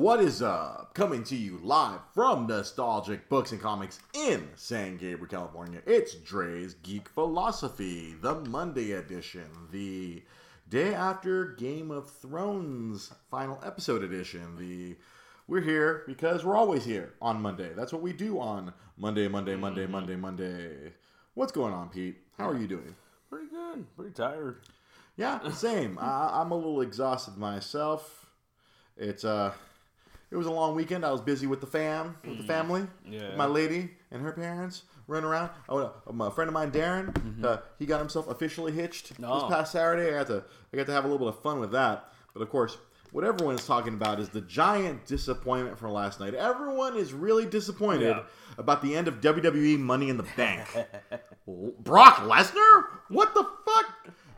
What is up? Coming to you live from Nostalgic Books and Comics in San Gabriel, California. It's Dre's Geek Philosophy, the Monday edition, the day after Game of Thrones final episode edition. The we're here because we're always here on Monday. That's what we do on Monday, Monday, Monday, Monday, Monday. What's going on, Pete? How are you doing? Pretty good. Pretty tired. Yeah, same. I, I'm a little exhausted myself. It's uh, it was a long weekend. I was busy with the fam, with the family, Yeah. my lady and her parents running around. Oh, uh, my friend of mine, Darren, uh, he got himself officially hitched this Oh. past Saturday. I got to I got to have a little bit of fun with that. But of course, what everyone's talking about is the giant disappointment from last night. Everyone is really disappointed Yeah. about the end of WWE Money in the Bank. Brock Lesnar? What the fuck?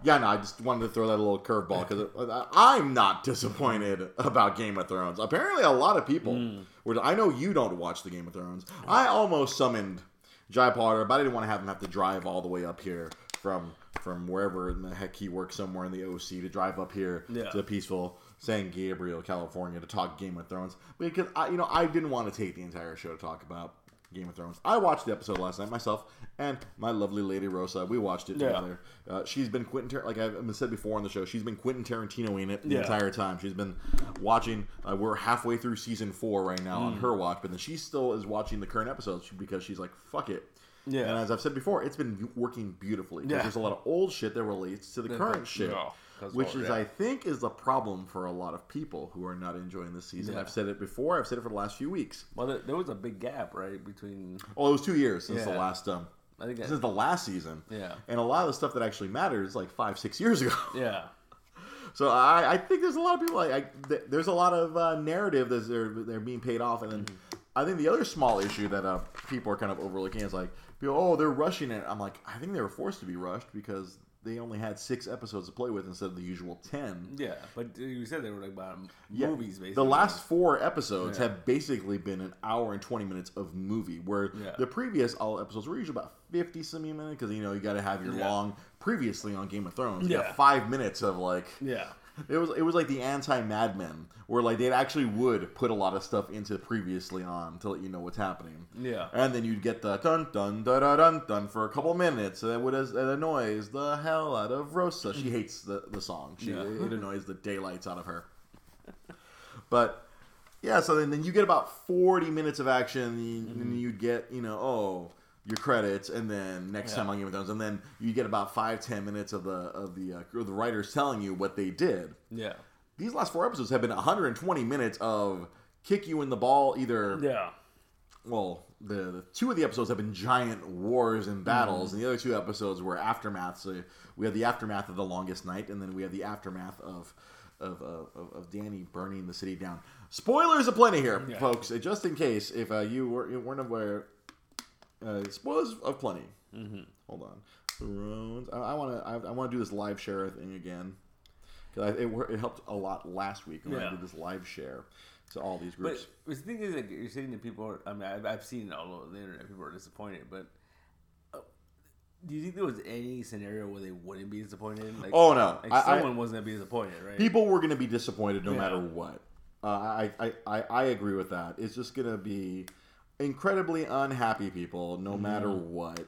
Yeah, no, I just wanted to throw that a little curveball because uh, I'm not disappointed about Game of Thrones. Apparently, a lot of people. Hmm. Were, I know you don't watch the Game of Thrones. I almost summoned Jai Potter, but I didn't want to have him have to drive all the way up here from from wherever in the heck he works somewhere in the OC to drive up here Yeah. to the peaceful San Gabriel, California, to talk Game of Thrones because I, you know, I didn't want to take the entire show to talk about Game of Thrones. I watched the episode last night myself, and my lovely lady Rosa. We watched it Yeah. together. Uh, she's been Quentin, Tar- like I've said before on the show, she's been Quentin Tarantino in it the Yeah. entire time. She's been watching. Uh, we're halfway through season four right now Mm. on her watch, but then she still is watching the current episodes because she's like, "Fuck it." Yeah. And as I've said before, it's been working beautifully. Yeah. There's a lot of old shit that relates to the current shit, Yeah, that's which is yeah. I think, is the problem for a lot of people who are not enjoying the season. Yeah. I've said it before. I've said it for the last few weeks. Well, there, there was a big gap, right, between. Oh, it was two years since the last um, I think. since the last season. Yeah. And a lot of the stuff that actually matters is like five, six years ago. yeah. So I, I think there's a lot of people like I, th- there's a lot of uh, narrative that they're they're being paid off, and then I think the other small issue that uh, people are kind of overlooking is like, people, oh, they're rushing it. I'm like, I think they were forced to be rushed because they only had six episodes to play with instead of the usual ten. Yeah. But you said they were like about Yeah, movies, basically. The last four episodes Yeah. have basically been an hour and twenty minutes of movie, where Yeah. the previous all episodes were usually about fifty some minutes because you know you got to have your long. Previously on Game of Thrones, you got Yeah. five minutes of like Yeah. It was it was like the anti Mad Men, where like they actually would put a lot of stuff into previously on to let you know what's happening. Yeah. And then you'd get the dun dun dun dun dun, dun for a couple minutes, and that would it annoys the hell out of Rosa. She hates the, the song. She Yeah. it annoys the daylights out of her. But yeah, so then, then you get about forty minutes of action, and Mm-hmm. then you'd get you know oh your credits, and then next Yeah. time on Game of Thrones, and then you get about five ten minutes of the of the uh, of the writers telling you what they did. Yeah. These last four episodes have been 120 minutes of kick you in the ball either Yeah. well, the, the two of the episodes have been giant wars and battles, and the other two episodes were aftermath. So we have the aftermath of the longest night, and then we have the aftermath of of, uh, of, of Danny burning the city down. Spoilers aplenty here, Yeah. folks. Just in case if uh, you, were, you weren't aware, uh, spoilers of plenty. Mm-hmm. Hold on, Thrones. I want to. I, I want to do this live share thing again because it, it helped a lot last week when I did this live share to all these groups. But the thing is, like, you're saying that people are. I mean, I've, I've seen it all over the internet. People are disappointed, but. uh, Do you think there was any scenario where they wouldn't be disappointed? Like, Oh, no. like I- I- someone wasn't gonna be disappointed, right? people were going to be disappointed no Yeah. matter what. Uh, I, I, I, I agree with that. It's just going to be incredibly unhappy people no matter what.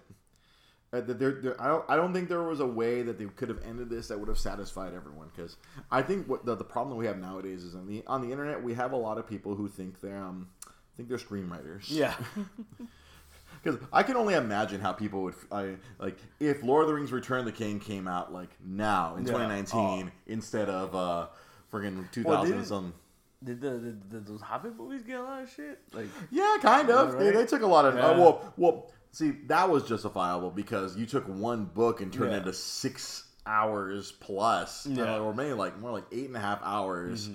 Uh, there, there, I, don't, I don't think there was a way that they could have ended this that would have satisfied everyone. Because I think what the, the problem that we have nowadays is on the on the internet we have a lot of people who think they're um, think they're screenwriters. yeah. Because I can only imagine how people would I, like if Lord of the Rings: Return of the King came out like now in Yeah. 2019 instead of uh friggin' 2000 Well, some. Did the did, did those Hobbit movies get a lot of shit? Like, Yeah, kind of. Yeah, They, they took a lot of. Uh, well, well, see, that was justifiable because you took one book and turned it into six hours plus, Yeah. Mm-hmm. uh, or maybe like more like eight and a half hours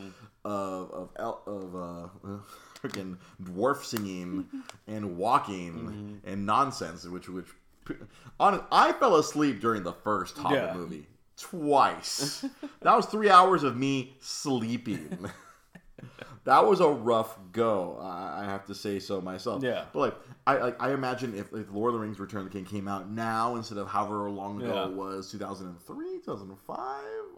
of of of uh, freaking dwarf singing and walking Mm-hmm. and nonsense, which which on I fell asleep during the first Hobbit Yeah. movie twice. that was three hours of me sleeping. that was a rough go. I I have to say so myself. Yeah. But like, I like, I imagine if, if Lord of the Rings: Return of the King came out now instead of however long ago Yeah. it was, 2003, 2005,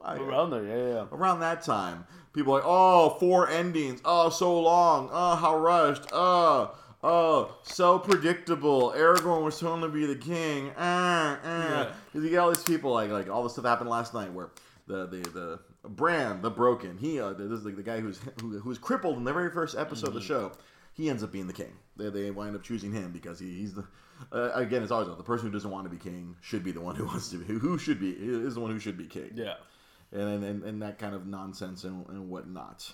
I, Around there, yeah, yeah. around that time, people are like, oh, four endings, oh, so long, oh, how rushed, oh, oh, so predictable. Aragorn was totally to be the king. Uh, uh. Yeah. You get all these people like like all the stuff happened last night where the the the Bran the Broken he uh, this is like the guy who's who, who was crippled in the very first episode of the show. He ends up being the king. They, they wind up choosing him because he, he's the uh, again it's always the person who doesn't want to be king should be the one who wants to be who, who should be is the one who should be king Yeah. and and, and that kind of nonsense and, and whatnot.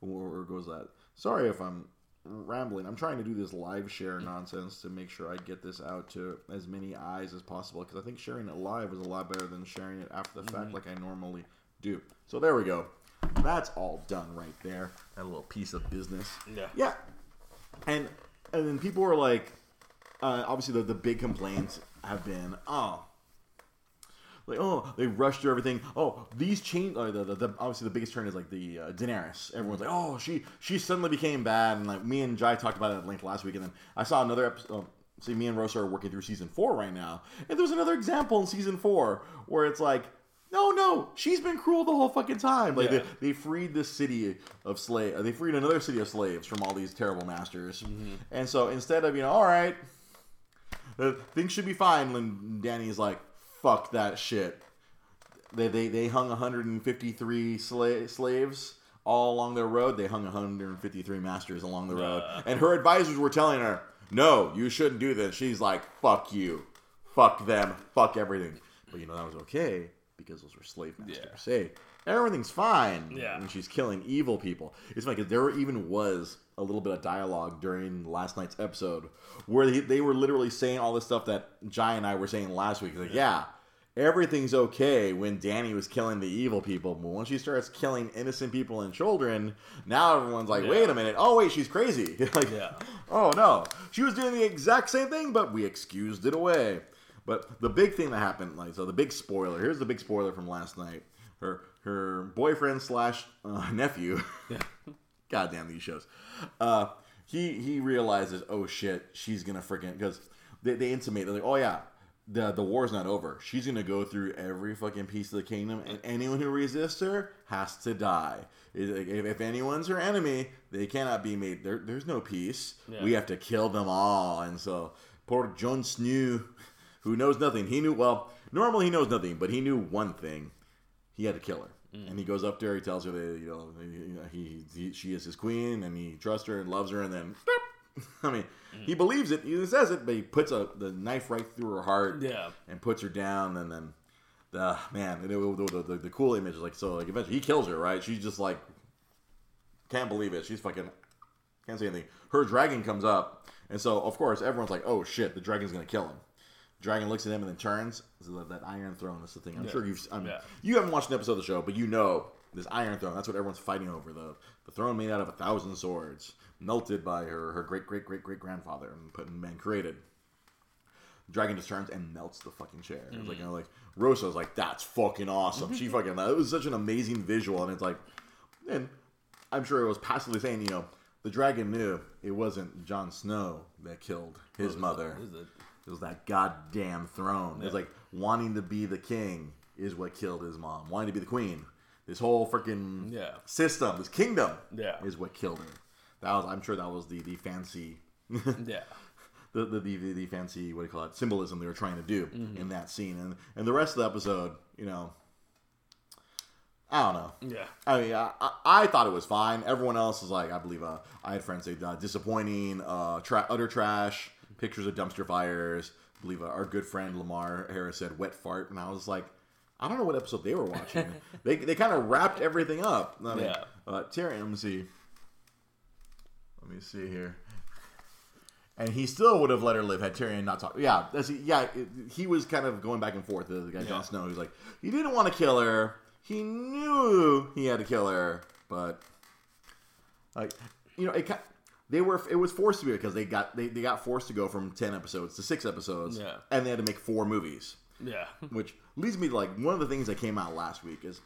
Where goes that? Sorry if I'm rambling. I'm trying to do this live share nonsense to make sure I get this out to as many eyes as possible because I think sharing it live is a lot better than sharing it after the fact like I normally do. So there we go. That's all done right there. That little piece of business. Yeah. Yeah. And and then people were like, uh, obviously the, the big complaints have been, oh, like oh they rushed through everything. Oh these change. Uh, the, the, the obviously the biggest turn is like the uh, Daenerys. Everyone's like oh she she suddenly became bad and like me and Jai talked about it at length last week and then I saw another episode. Oh, see me and Rosa are working through season four right now and there's another example in season four where it's like. No, no, she's been cruel the whole fucking time. Like Yeah. they, they freed this city of slave. They freed another city of slaves from all these terrible masters. And so instead of you know, all right, uh, things should be fine. When Danny's like, "Fuck that shit." They they, they hung 153 sla- slaves all along their road. They hung 153 masters along the road, Yeah. and her advisors were telling her, "No, you shouldn't do this." She's like, "Fuck you, fuck them, fuck everything." But you know that was okay because those were slave masters. Yeah. Say everything's fine Yeah. when she's killing evil people. It's funny because there even was a little bit of dialogue during last night's episode where they, they were literally saying all this stuff that Jai and I were saying last week. Like, yeah, everything's okay when Danny was killing the evil people, but once she starts killing innocent people and children, now everyone's like, Yeah. wait a minute, oh wait, she's crazy. like, Yeah. oh no, she was doing the exact same thing, but we excused it away. But the big thing that happened, like, so the big spoiler. Here's the big spoiler from last night. Her her boyfriend slash uh, nephew. Yeah. goddamn these shows. Uh, he he realizes, oh shit, she's gonna freaking because they, they intimate they're like, oh yeah, the the war's not over. She's gonna go through every fucking piece of the kingdom, and anyone who resists her has to die. If, if anyone's her enemy, they cannot be made. There, there's no peace. Yeah. We have to kill them all. And so poor Jon Snow, who knows nothing, he knew well. Normally he knows nothing, but he knew one thing he had to kill her. And he goes up to her. He tells her that you know he, he, she is his queen, and he trusts her and loves her. And then. I mean, he believes it. He says it, but he puts a the knife right through her heart. Yeah. and puts her down. And then, the man, the, the, the, the cool image is like so. Like eventually, he kills her. Right? She's just like can't believe it. She's fucking can't say anything. Her dragon comes up, and so of course everyone's like, "Oh shit, the dragon's gonna kill him." Dragon looks at him and then turns. So that, that Iron Throne is the thing. I'm Yeah. sure you've. I mean, Yeah. you haven't watched an episode of the show, but you know this Iron Throne. That's what everyone's fighting over. The the throne made out of a thousand swords, melted by her her great great great great grandfather and put and man created. Dragon just turns and melts the fucking chair. It's like you know, like Rosa's like that's fucking awesome. She fucking it was such an amazing visual, and it's like, and I'm sure it was passively saying, you know, the dragon knew it wasn't Jon Snow that killed his mother. It? It was that goddamn throne. It's Yeah. like wanting to be the king is what killed his mom. Wanting to be the queen. This whole freaking Yeah. system, this kingdom, Yeah. is what killed her. That was, I'm sure, that was the the fancy, Yeah. the, the the the fancy what do you call it symbolism they were trying to do Mm-hmm. in that scene, and and the rest of the episode, you know, I don't know. Yeah. I mean, I, I, I thought it was fine. Everyone else is like, I believe, uh, I had friends say uh, disappointing, uh, tra- utter trash, pictures of dumpster fires. I believe our good friend Lamar Harris said wet fart, and I was like, I don't know what episode they were watching. they they kind of wrapped everything up. I mean, Yeah. Uh, Terry, let me see. Let me see here. And he still would have let her live had Tyrion not talked. Yeah, that's, yeah. it- he was kind of going back and forth. The, the guy Yeah. Jon Snow, he was like, he didn't want to kill her. He knew he had to kill her, but like, you know, it they were it was forced to be because they got they, they got forced to go from ten episodes to six episodes, Yeah. and they had to make four movies Yeah. which leads me to like one of the things that came out last week is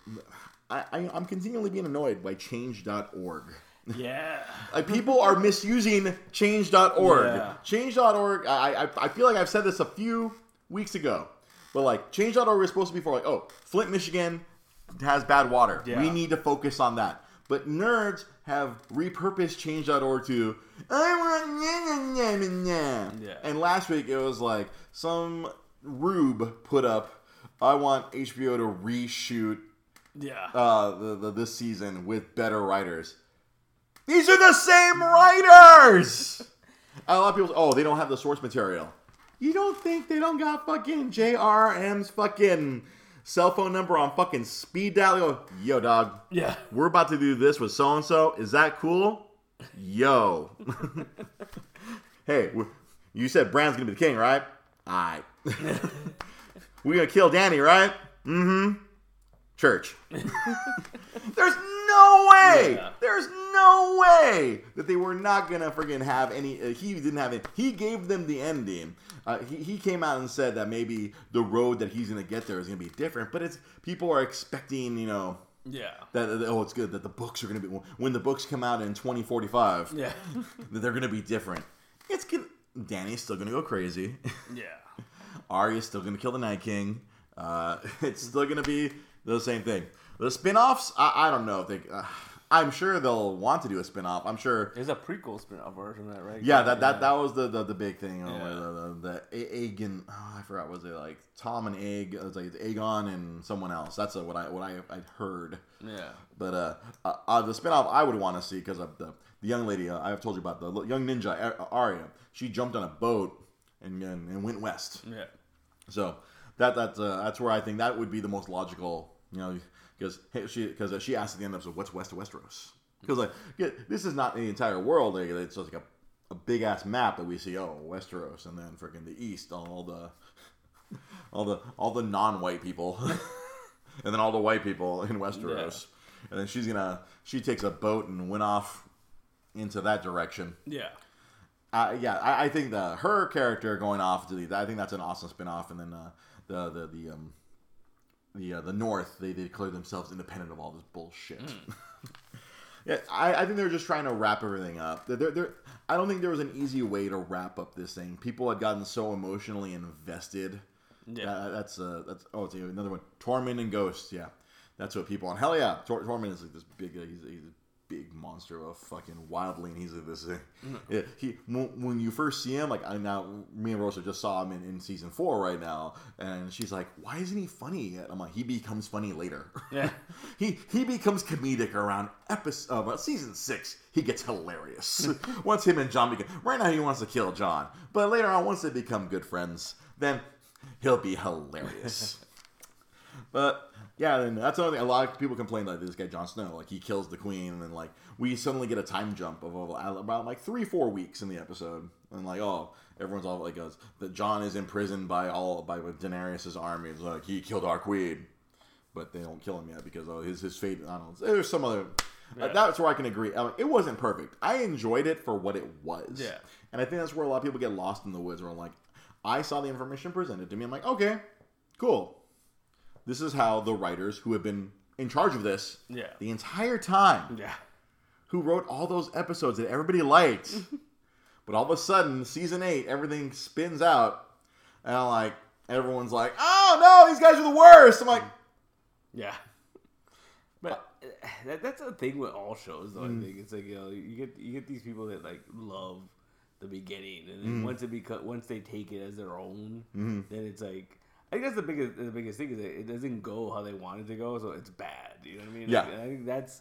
I, I I'm continually being annoyed by change.org. Yeah. Like people are misusing change.org. Yeah. Change.org, I, I I feel like I've said this a few weeks ago. But like change.org is supposed to be for like, oh, Flint, Michigan has bad water. Yeah. We need to focus on that. But nerds have repurposed change.org to I want nya, nya, nya. Yeah. And last week it was like some rube put up I want HBO to reshoot Yeah. uh, the, the this season with better writers. These are the same writers. a lot of people, oh, they don't have the source material. You don't think they don't got fucking JRM's fucking cell phone number on fucking speed dial? Yo, Yo, dog, yeah. we're about to do this with so and so. Is that cool? Yo. hey, you said Bran's gonna be the king, right? Alright. We're gonna kill Danny, right? Mm-hmm. Church. There's no way. Yeah. There's no way that they were not gonna friggin' have any. Uh, he didn't have it. He gave them the ending. Uh, he, he came out and said that maybe the road that he's gonna get there is gonna be different. But it's people are expecting, you know, Yeah. that, that- oh, it's good that the books are gonna be when the books come out in 2045 Yeah. that they're gonna be different. It's gonna. Danny's still gonna go crazy. Yeah. Arya's still gonna kill the Night King. Uh, it's still gonna be the same thing. The spin-offs, I, I don't know if they. Uh, I'm sure they'll want to do a spin-off. I'm sure. There's a prequel spin-off version of that, right? Yeah, that that, that was the, the, the big thing. Yeah. the, the, the Egg and oh, I forgot was it like Tom and Egg? It was like Aegon and someone else. That's what I what I I heard. Yeah. But uh, uh, uh the spin-off I would want to see because of the the young lady uh, I've told you about the young ninja Ar- Arya. She jumped on a boat and and, and went west. Yeah. So that that's uh, that's where I think that would be the most logical, you know, because she because she asked at the end of the episode, "What's west of Westeros?" Because like yeah, this is not the entire world; like, it's just like a, a big ass map that we see. Oh, Westeros, and then freaking the east, all the all the all the non-white people, and then all the white people in Westeros, and then she's gonna she takes a boat and went off into that direction. Yeah. Uh, yeah, I, I think the her character going off to the I think that's an awesome spin-off. and then uh, the the the um the uh, the North they, they declare themselves independent of all this bullshit. yeah, I, I think they're just trying to wrap everything up. They're, they're, I don't think there was an easy way to wrap up this thing. People had gotten so emotionally invested. Yeah. That's uh that's oh it's another one. Tormund and Ghost. Yeah, that's what people. on. hell yeah, Tor- Tormund is like this big. Uh, he's, he's a big monster of a fucking wildling. He's like this. Uh, yeah, he when, when you first see him, like I now me and Rosa just saw him in, in season four right now, and she's like, why isn't he funny yet? I'm like, he becomes funny later. Yeah. he he becomes comedic around episode uh, about season six. He gets hilarious once him and Jon begin. Right now, he wants to kill Jon, but later on, once they become good friends, then he'll be hilarious. but yeah, and that's another thing. A lot of people complain that this guy Jon Snow, like he kills the queen, and then like we suddenly get a time jump of about like three four weeks in the episode, and like oh. Everyone's all like goes that Jon is imprisoned by all by Daenerys's army. It's like he killed our queen but they don't kill him yet because oh his his fate. I don't know. There's some other. uh, that's where I can agree. I mean, it wasn't perfect. I enjoyed it for what it was. Yeah. And I think that's where a lot of people get lost in the woods. Where I'm like, I saw the information presented to me. I'm like, okay, cool. This is how the writers who have been in charge of this Yeah. the entire time, Yeah. who wrote all those episodes that everybody liked, but all of a sudden, season eight, everything spins out, and I'm like, everyone's like, oh no, these guys are the worst. I'm like. Yeah. But uh, that, that's the thing with all shows, though. I mm. think it's like you know you get you get these people that like love the beginning, and then mm. once it beco- once they take it as their own, mm-hmm. then it's like I think that's the biggest the biggest thing is that it doesn't go how they want it to go, so it's bad. You know what I mean? Yeah. Like, I think that's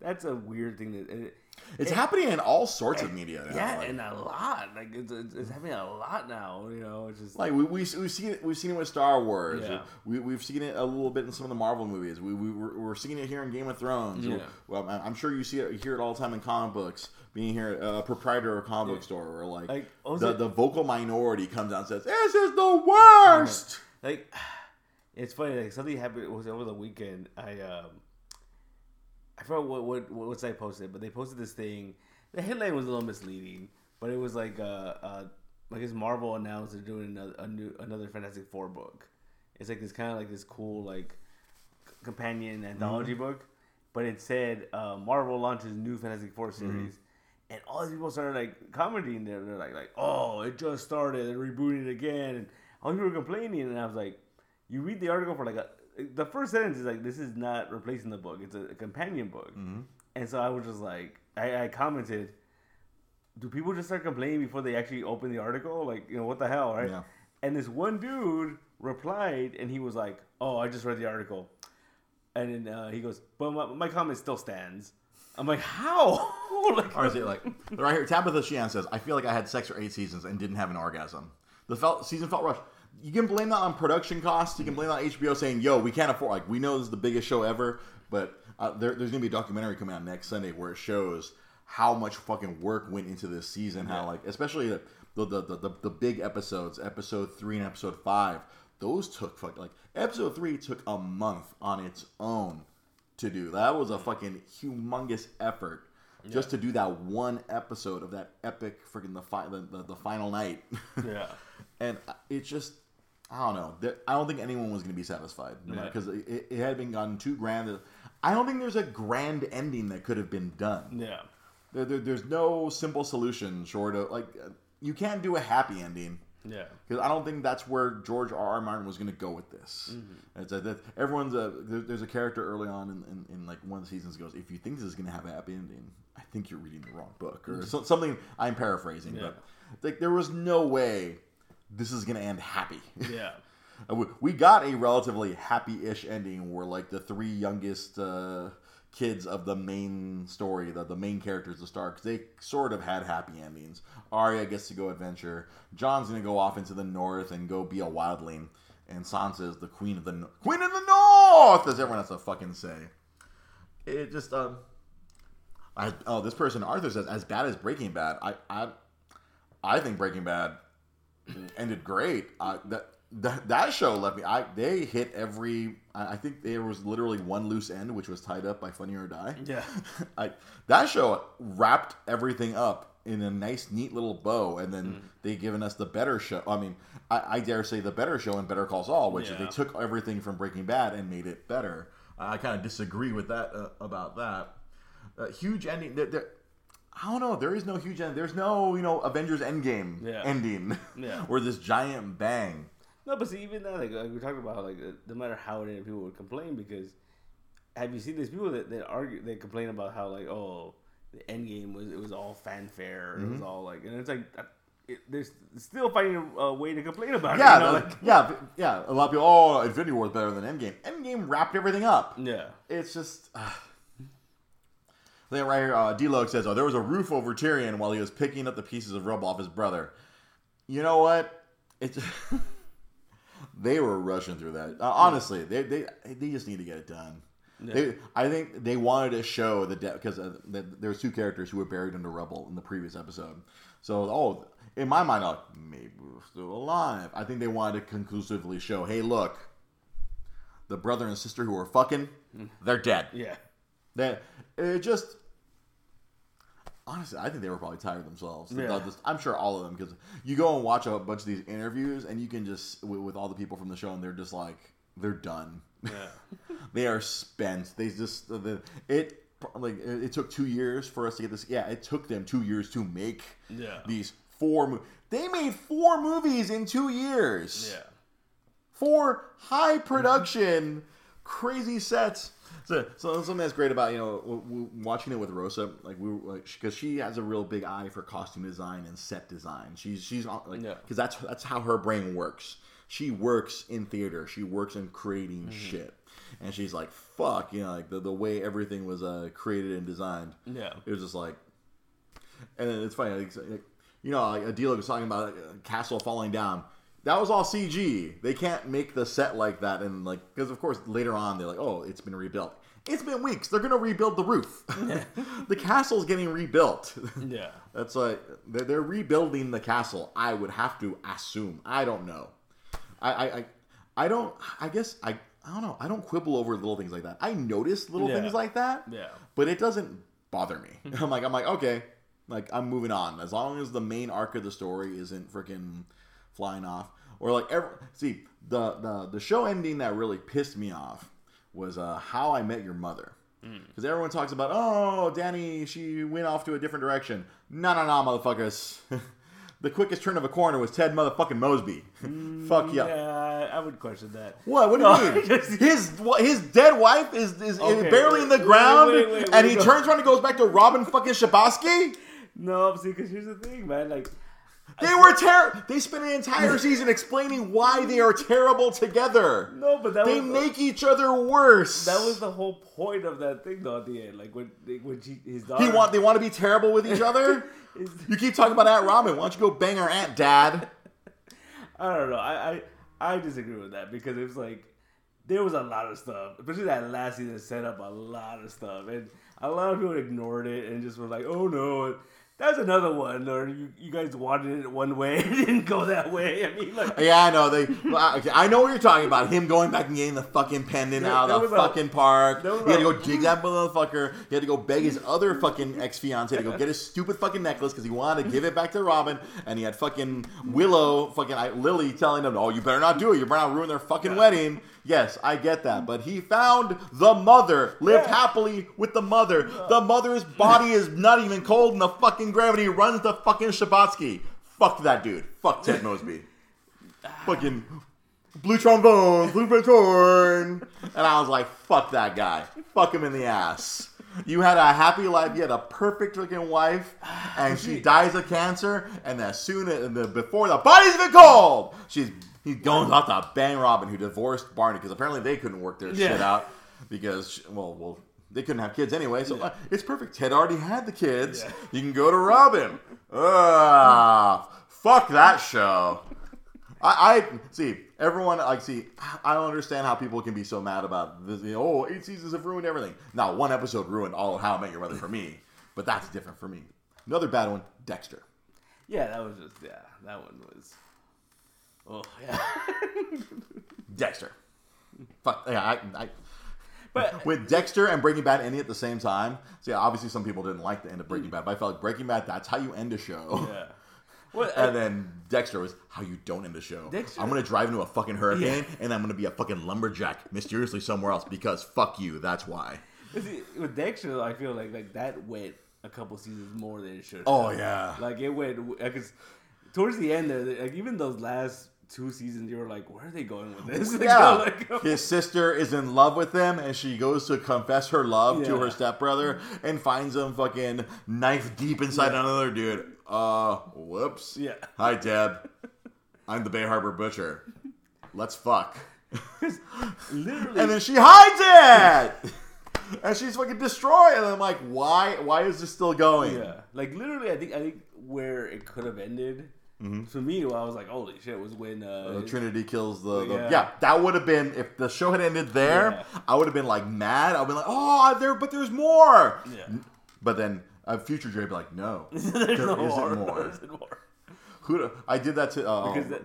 that's a weird thing that. It, It's happening in all sorts of media now. yeah, like, and a lot. Like it's, it's, it's happening a lot now. You know, it's just like we, we we've seen it we've seen it with Star Wars. Yeah. We we've seen it a little bit in some of the Marvel movies. We we we're, we're seeing it here in Game of Thrones. Yeah. Well, I'm sure you see it you hear it all the time in comic books. Being here uh, a proprietor of a comic book store, or like, Like, the it? the vocal minority comes out and says, "This is the worst." Like it's funny like something happened it was over the weekend i um i forgot what what what site posted but they posted this thing the headline was a little misleading but it was like uh uh like his marvel announced they're doing another a new another fantastic four book it's like this kind of like this cool like companion anthology book but it said uh, Marvel launches new Fantastic Four series, and all these people started like commenting. There, they're like, like, oh, it just started, they're rebooting it again, and all you were complaining. And I was like, you read the article for like a, the first sentence is like, this is not replacing the book; it's a, a companion book. And so I was just like, I, I commented, do people just start complaining before they actually open the article? Like, you know, what the hell, right? Yeah. And this one dude replied, and he was like, "Oh, I just read the article," and then uh, he goes, "But my, my comment still stands." I'm like, "How?" like, Or is it like right here? Tabitha Sheehan says, "I feel like I had sex for eight seasons and didn't have an orgasm. The felt, season felt rushed. You can blame that on production costs. You can blame that on HBO saying, "Yo, we can't afford." Like we know this is the biggest show ever, but uh, there, there's gonna be a documentary coming out next Sunday where it shows how much fucking work went into this season. How like especially the the, the the the big episodes, episode three and episode five. Those took fuck like episode three took a month on its own to do. That was a fucking humongous effort just to do that one episode of that epic freaking the, fi- the, the the final night. yeah, and it's just I don't know. There- I don't think anyone was going to be satisfied Yeah. because it, it, it had been gotten too grand. I don't think there's a grand ending that could have been done. yeah, There, there- there's no simple solution short of like uh, you can't do a happy ending yeah, because I don't think that's where George R. R. Martin was going to go with this. Mm-hmm. It's that everyone's a there, there's a character early on in, in, in like one of the seasons goes if you think this is going to have a happy ending, I think you're reading the wrong book or so, something. I'm paraphrasing, Mm-hmm. Yeah. but like there was no way this is going to end happy. yeah, we- we got a relatively happy-ish ending where like the three youngest uh, kids of the main story, the, the main characters, the Starks, they sort of had happy endings. Arya gets to go adventure. Jon's gonna go off into the north and go be a wildling, and Sansa is the queen of the no- queen of the north, as everyone has to fucking say. It just um. I, oh, this person Arthur says as bad as Breaking Bad. I I, I think Breaking Bad ended great. Uh, that, that that show left me. I they hit every. I I think there was literally one loose end, which was tied up by Funny or Die. yeah, I, that show wrapped everything up in a nice, neat little bow, and then Mm. they given us the better show. I mean, I, I dare say the better show in Better Call Saul, which is Yeah. they took everything from Breaking Bad and made it better. I kind of disagree with that uh, about that. Uh, huge ending. There, there, I don't know. There is no huge end. There's no you know Avengers Endgame Yeah. ending. Yeah. or this giant bang. No, but see, even that, like, like we talked about, like uh, no matter how it ended, people would complain because have you seen these people that, that argue, they complain about how like, oh, the end game was it was all fanfare, it was all like, and it's like, uh, it, they're still finding a, a way to complain about Yeah, it. you know, like, yeah, yeah. A lot of people. Oh, Infinity War is better than Endgame. Endgame wrapped everything up. yeah, It's just. Uh, then right here, uh, D-Log says, "Oh, there was a roof over Tyrion while he was picking up the pieces of rubble off his brother." You know what? It's they were rushing through that. Uh, honestly, they, they they just need to get it done. They, I think they wanted to show the death because uh, the, there's two characters who were buried under rubble in the previous episode. So, oh, in my mind, I'm like maybe we're still alive. I think they wanted to conclusively show, hey, look, the brother and sister who were fucking, they're dead. yeah, That it just honestly, I think they were probably tired themselves. Yeah. I'm sure all of them because you go and watch a bunch of these interviews and you can just with, with all the people from the show and they're just like they're done. yeah, they are spent. They just the, it like it, took two years for us to get this. Yeah, it took them two years to make Yeah. these four. Mo- they made four movies in two years yeah, for high production, crazy sets. So, so something that's great about you know watching it with Rosa, like we like because she has a real big eye for costume design and set design. She's she's like Yeah. because that's that's how her brain works. She works in theater. She works in creating shit, and she's like fuck, you know, like the the way everything was uh, created and designed. yeah, It was just like, and then it's funny, like, like, you know, like Adila was talking about a castle falling down. That was all CG. They can't make the set like that, and like because of course later on they're like, oh, it's been rebuilt. It's been weeks. They're gonna rebuild the roof. the castle's getting rebuilt. yeah, That's like they're, they're rebuilding the castle. I would have to assume. I don't know. I I I, I don't. I guess I. I don't know. I don't quibble over little things like that. I notice little Yeah. things like that yeah, but it doesn't bother me. I'm like, I'm like, okay, like I'm moving on as long as the main arc of the story isn't freaking flying off or like ever. See, the the the show ending that really pissed me off was uh, How I Met Your Mother. Because everyone talks about, oh, Danny, she went off to a different direction. No, no, no, motherfuckers. the quickest turn of a corner was Ted motherfucking Mosby. Fuck yeah. Yeah, I would question that. What? What do No, you mean? just- his his dead wife is is, Okay, barely in the wait, ground, wait, wait, and he no. turns around and goes back to Robin fucking Scherbatsky. No, see, because here's the thing, man. Like, They were terrible. They spent an entire season explaining why they are terrible together. no, but that They was make each other worse. that was the whole point of that thing, though. At the end, like when they, when she his daughter. he want they want to be terrible with each other. you keep talking about Aunt Robin. Why don't you go bang her aunt, Dad? I don't know. I, I I disagree with that because it was like there was a lot of stuff, especially that last season set up a lot of stuff, and a lot of people ignored it and just were like, "Oh no." That's another one, or you, you guys wanted it one way, it didn't go that way. I mean, like, Yeah, I know. They. I know what you're talking about. Him going back and getting the fucking pendant There- out of the a- fucking park. He had to go dig that motherfucker. He had to go beg his other fucking ex fiance to go get his stupid fucking necklace because he wanted to give it back to Robin. And he had fucking Willow, fucking I- Lily, telling him, "Oh, you better not do it. You better not ruin their fucking wedding." Yes, I get that, but he found the mother, lived Yeah. happily with the mother. The mother's body is not even cold and the fucking gravity. Runs the fucking Scherbatsky. Fuck that dude. Fuck Ted Mosby fucking blue trombone, blue baton. And I was like, fuck that guy. Fuck him in the ass. You had a happy life. You had a perfect looking wife, and she dies of cancer. And as soon as the, before the body's been cold, she's he's going off to bang Robin, who divorced Barney because apparently they couldn't work their shit out because well, well. They couldn't have kids anyway, so uh, it's perfect. Ted already had the kids. Yeah. You can go to Robin. Ah, fuck that show. I, I see everyone like see. I don't understand how people can be so mad about this. You know, oh, eight seasons have ruined everything. Now, one episode ruined all of How I Met Your Mother for me, but that's different for me. Another bad one, Dexter. yeah, that was just yeah, that one was. Oh yeah, Dexter. Fuck yeah, I, I but with Dexter and Breaking Bad ending at the same time. See, obviously some people didn't like the end of Breaking Bad, but I felt like Breaking Bad that's how you end a show. yeah. Well, And then Dexter was how you don't end a show. Dexter- I'm gonna drive into a fucking hurricane, and I'm gonna be a fucking lumberjack mysteriously somewhere else because fuck you. That's why. See, with Dexter, I feel like like that went a couple seasons more than it should. Oh yeah. like it went because towards the end there, like even those last two seasons, you were like, where are they going with this? Like, Yeah, like, his sister is in love with him, and she goes to confess her love to her stepbrother, and finds him fucking knife deep inside Yeah. another dude. Uh, whoops. Yeah. Hi, Deb. I'm the Bay Harbor butcher. Let's fuck. literally. And then she hides it, and she's fucking destroyed. And I'm like, why? Why is this still going? Yeah, like literally, I think I think where it could have ended for me, well, I was like, "Holy shit!" Was when uh, Mm-hmm. Uh, Trinity kills the, the yeah. Yeah. That would have been if the show had ended there. Yeah. I would have been like mad. I'd be like, oh, there, but there's more. Yeah. But then a future Dre would be like, no, there's there no isn't more. more. There isn't more. Who? I did that to. Uh, Because that,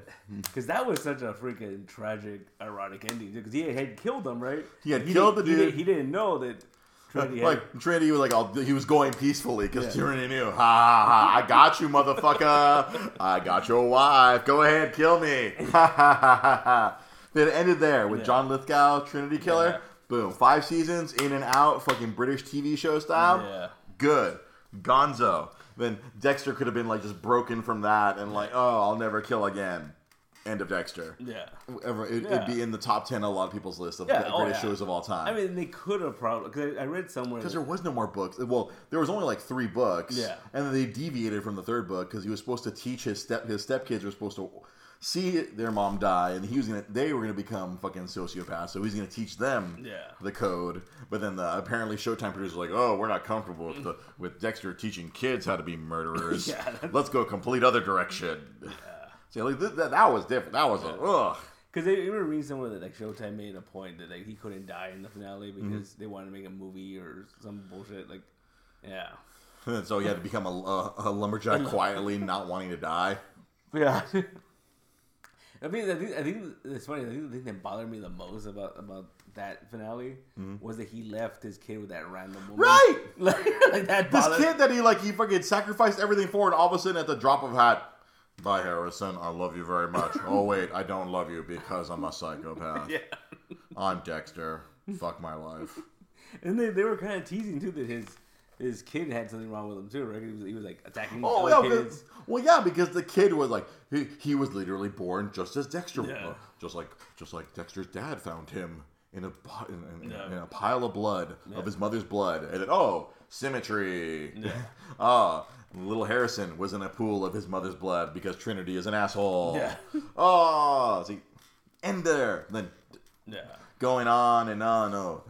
cause that was such a freaking tragic, ironic ending. Because he had killed them, right? He had killed didn't- the he dude. didn't- He, didn't know that Trinity had. like Trinity was like, I'll, he was going peacefully because Yeah. Trinity knew. Ha ha ha! I got you, motherfucker. I got your wife. Go ahead, kill me. Ha ha ha ha ha. Then it ended there with Yeah. John Lithgow, Trinity Killer. Yeah. Boom, five seasons in and out, fucking British TV show style. Yeah. Good. Gonzo. Then Dexter could have been like just broken from that and like, oh, I'll never kill again. End of Dexter. yeah. Ever, it, Yeah. It'd be in the top ten of a lot of people's list of Yeah, the oh, greatest shows of all time. I mean, they could have probably. Because I, read somewhere. Because there was no more books. Well, there was only like three books. Yeah. And then they deviated from the third book because he was supposed to teach his step his stepkids were supposed to see their mom die, and he was gonna they were gonna become fucking sociopaths. So he's gonna teach them Yeah. the code. But then the apparently Showtime producers were like, oh, we're not comfortable with the with Dexter teaching kids how to be murderers. Yeah, that's- Let's go a complete other direction. Yeah. So like th- that, that was different. That was a ugh. Because they even read somewhere that like Showtime made a point that like he couldn't die in the finale Mm-hmm. because they wanted to make a movie or some bullshit. Like, yeah, And so he had to become a, a, a lumberjack quietly, not wanting to die. yeah. I mean, I think I think it's funny. I think the thing that bothered me the most about about that finale was that he left his kid with that random woman. Mm-hmm. Right! like, like that. This kid that he like he fucking sacrificed everything for, and all of a sudden at the drop of hat, bye Harrison, I love you very much. oh wait, I don't love you because I'm a psychopath. Yeah. I'm Dexter. Fuck my life. and they, they were kind of teasing too that his his kid had something wrong with him too, right? He was, he was like attacking Oh yeah, kids. well yeah, because the kid was like he, he was literally born just as Dexter, was. Yeah. just like just like Dexter's dad found him in a in, in, Yeah. in a pile of blood Yeah. of his mother's blood, and then oh symmetry, Yeah. ah. Little Harrison was in a pool of his mother's blood because Trinity is an asshole. Yeah. Oh, see, end there. Then Yeah. going on and on. Oh,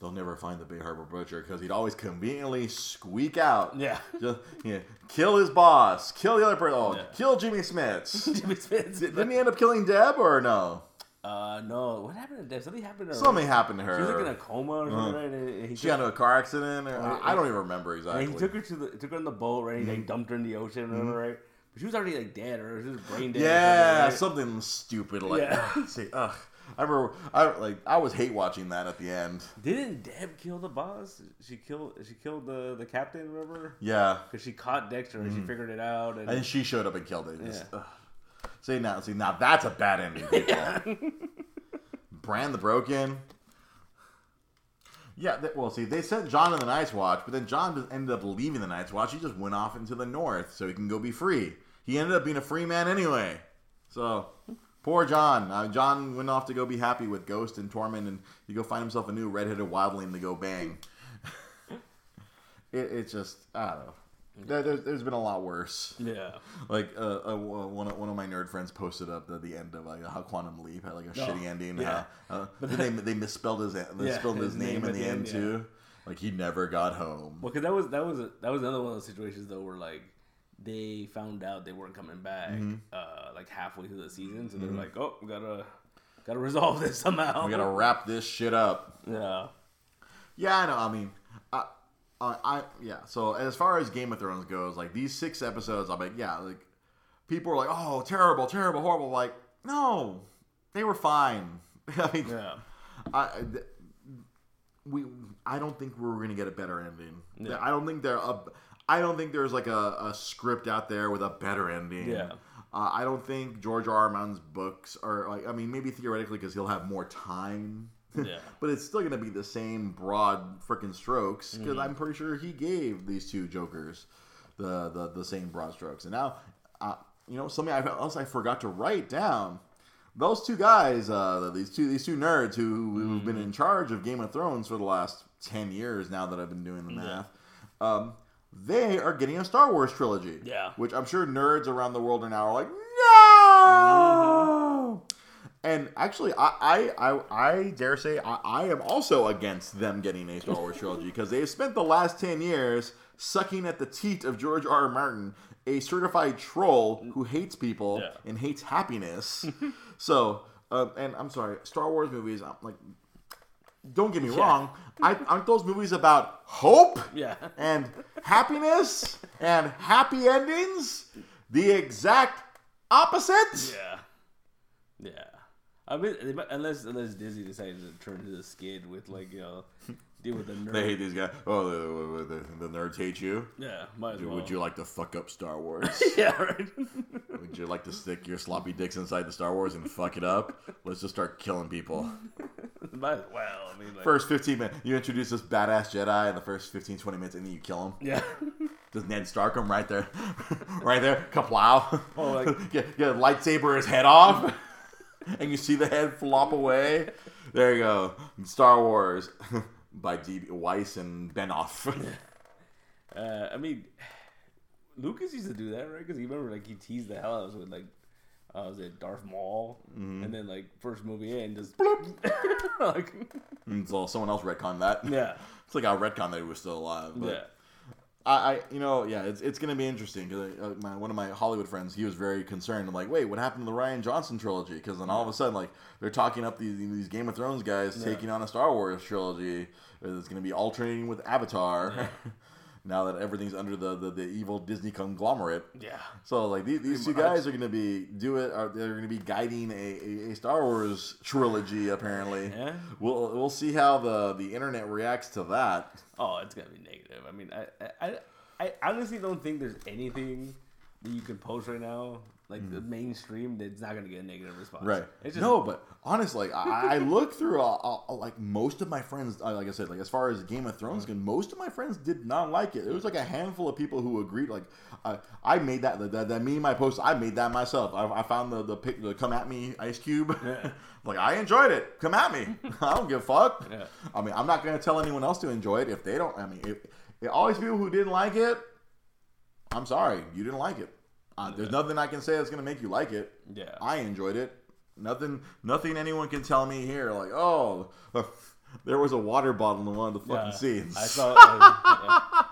they'll never find the Bay Harbor Butcher because he'd always conveniently squeak out. Yeah. Just, yeah, kill his boss, kill the other person, oh, Yeah. kill Jimmy Smits. Jimmy Smith. Didn't he end up killing Deb or no? Uh, no. What happened to Deb? Something happened to her. Something happened to her. She was like in a coma or something, right? And he she got into a car accident. Or, I don't even remember And exactly. he took her to the took her on the boat, right? He Mm-hmm. like dumped her in the ocean, or whatever, right? But she was already like dead, or she was brain dead. yeah, something, something stupid like Yeah. See, ugh. I remember, I like, I was hate watching that at the end. Didn't Deb kill the boss? She killed. She killed the the captain. Remember? Yeah, Because she caught Dexter and she figured it out. And, and she showed up and killed it. Just, Yeah. ugh. See now, see now that's a bad ending. People. Bran the Broken. Yeah, th- well, see, they sent Jon in the Night's Watch, but then Jon just ended up leaving the Night's Watch. He just went off into the north so he can go be free. He ended up being a free man anyway. So, poor Jon. Uh, Jon went off to go be happy with Ghost and Tormund, and he go find himself a new redheaded wildling to go bang. it, it's just, I don't know. There, there's, there's been a lot worse. yeah. Like uh, uh, one of one of my nerd friends posted up the, the end of like how Quantum Leap had like a shitty ending. yeah. Yeah, uh, they they misspelled his misspelled his, his name, name in the end end, yeah. too. Like he never got home. Well, because that was that was a, that was another one of those situations though where like they found out they weren't coming back Mm-hmm. uh, like halfway through the season, so they're like, oh, we gotta gotta resolve this somehow. We gotta wrap this shit up. yeah. Yeah, I know. I mean, I, I, I, yeah. So as far as Game of Thrones goes, like these six episodes, I'm like, yeah, like people are like, oh, terrible, terrible, horrible. Like, no, they were fine. I mean, Yeah. I, th- we, I don't think we're gonna get a better ending. Yeah. I don't think there, a, I don't think there's like a, a script out there with a better ending. Yeah. Uh, I don't think George R. R. Martin's books are like. I mean, maybe theoretically because he'll have more time. Yeah. but it's still gonna be the same broad freaking strokes because Mm-hmm. I'm pretty sure he gave these two Jokers the the, the same broad strokes. And now, uh, you know, something I, else I forgot to write down. Those two guys, uh, these two these two nerds who who've been Mm-hmm. in charge of Game of Thrones for the last ten years now that I've been doing the math. Um, they are getting a Star Wars trilogy. Yeah. Which I'm sure nerds around the world are now like, no. And actually, I, I, I, I dare say I, I am also against them getting a Star Wars trilogy because they have spent the last ten years sucking at the teat of George R. R. Martin, a certified troll who hates people Yeah. and hates happiness. so, uh, and I'm sorry, Star Wars movies. I'm like, don't get me wrong. I, aren't those movies about hope? Yeah. and happiness and happy endings the exact opposite Yeah. Yeah. I mean, unless unless Disney decided to turn to the skid with like you know deal with the nerd. they hate these guys oh the, the, the, nerds hate you yeah, might as well. would you like to fuck up star wars yeah, right. would you like to stick your sloppy dicks inside the star wars and fuck it up let's just start killing people might as well. I mean, like, first 15 minutes you introduce this badass jedi in the first 15 20 minutes and then you kill him yeah. does ned stark him right there right there kaplow Oh, like- get, get a lightsaber his head off and you see the head flop away. There you go. Star Wars by D. Weiss and Benioff. Uh, I mean, Lucas used to do that, right? Because you remember, like, he teased the hell out of us with, like, uh, was it Darth Maul? Mm-hmm. And then, like, first movie in, just like, and so someone else retconned that. yeah, It's like I retconned that he was still alive. But yeah, I, I, you know, yeah, it's, it's gonna be interesting because uh, my, one of my Hollywood friends, he was very concerned. I'm like, wait, what happened to the Rian Johnson trilogy? Because then all of a sudden, like, they're talking up these these Game of Thrones guys Yeah. taking on a Star Wars trilogy. It's gonna be alternating with Avatar. now that everything's under the, the, the evil Disney conglomerate. yeah. So like these, these two guys are gonna be do it. Are they're gonna be guiding a, a, a Star Wars trilogy apparently. Yeah. We'll we'll see how the the internet reacts to that. Oh, it's gonna be negative. I mean, I, I, I honestly don't think there's anything that you can post right now like the mainstream, it's not gonna get a negative response. Mm. Right. It's just, no, but honestly, I, I look through uh, uh, like most of my friends. Uh, like I said, like as far as Game of Thrones, goes, most of my friends did not like it. There was like a handful of people who agreed. Like uh, I made that that, that meme I posted. I made that myself. I, I found the the, pic, the come at me Ice Cube. Yeah. like I enjoyed it. Come at me. I don't give a fuck. Yeah. I mean, I'm not gonna tell anyone else to enjoy it if they don't. I mean, if, if all these people who didn't like it, I'm sorry, you didn't like it. Uh, there's nothing I can say that's gonna make you like it. Yeah. I enjoyed it. Nothing, nothing anyone can tell me here. Like, oh, there was a water bottle in one of the fucking Yeah. scenes. I saw. I,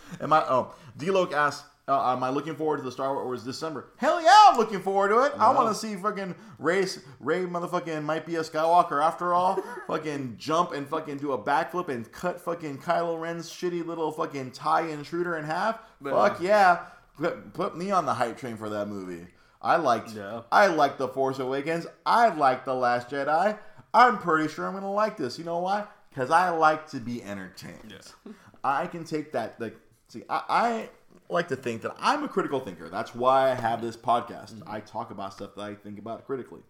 Am I? Oh, D-Loke asks, uh, "Am I looking forward to the Star Wars December?" Hell yeah, I'm looking forward to it. I want to see fucking Rey, Rey, motherfucking might be a Skywalker after all. fucking jump and fucking do a backflip and cut fucking Kylo Ren's shitty little fucking tie intruder in half. But- Fuck yeah, put, put me on the hype train for that movie. I liked, Yeah. I liked the Force Awakens. I liked the Last Jedi. I'm pretty sure I'm gonna like this. You know why? Because I like to be entertained. Yeah. I can take that. Like, see, I, I like to think that I'm a critical thinker. That's why I have this podcast. Mm-hmm. I talk about stuff that I think about critically.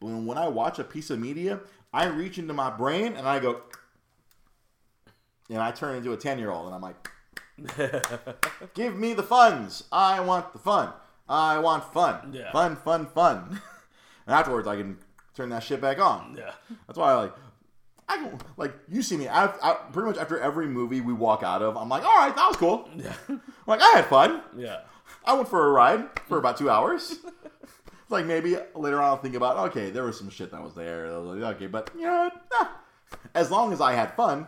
But when, when I watch a piece of media, I reach into my brain and I go, and I turn into a ten year old, and I'm like, give me the funds. I want the fun. I want fun. Yeah. Fun, fun, fun. and afterwards, I can turn that shit back on. yeah. That's why I like. I don't like you see me. I, I pretty much after every movie we walk out of, I'm like, all right, that was cool. Yeah. Like I had fun. Yeah. I went for a ride for about two hours. like maybe later on I'll think about okay, there was some shit that was there. That was like, okay, but you know, nah. as long as I had fun,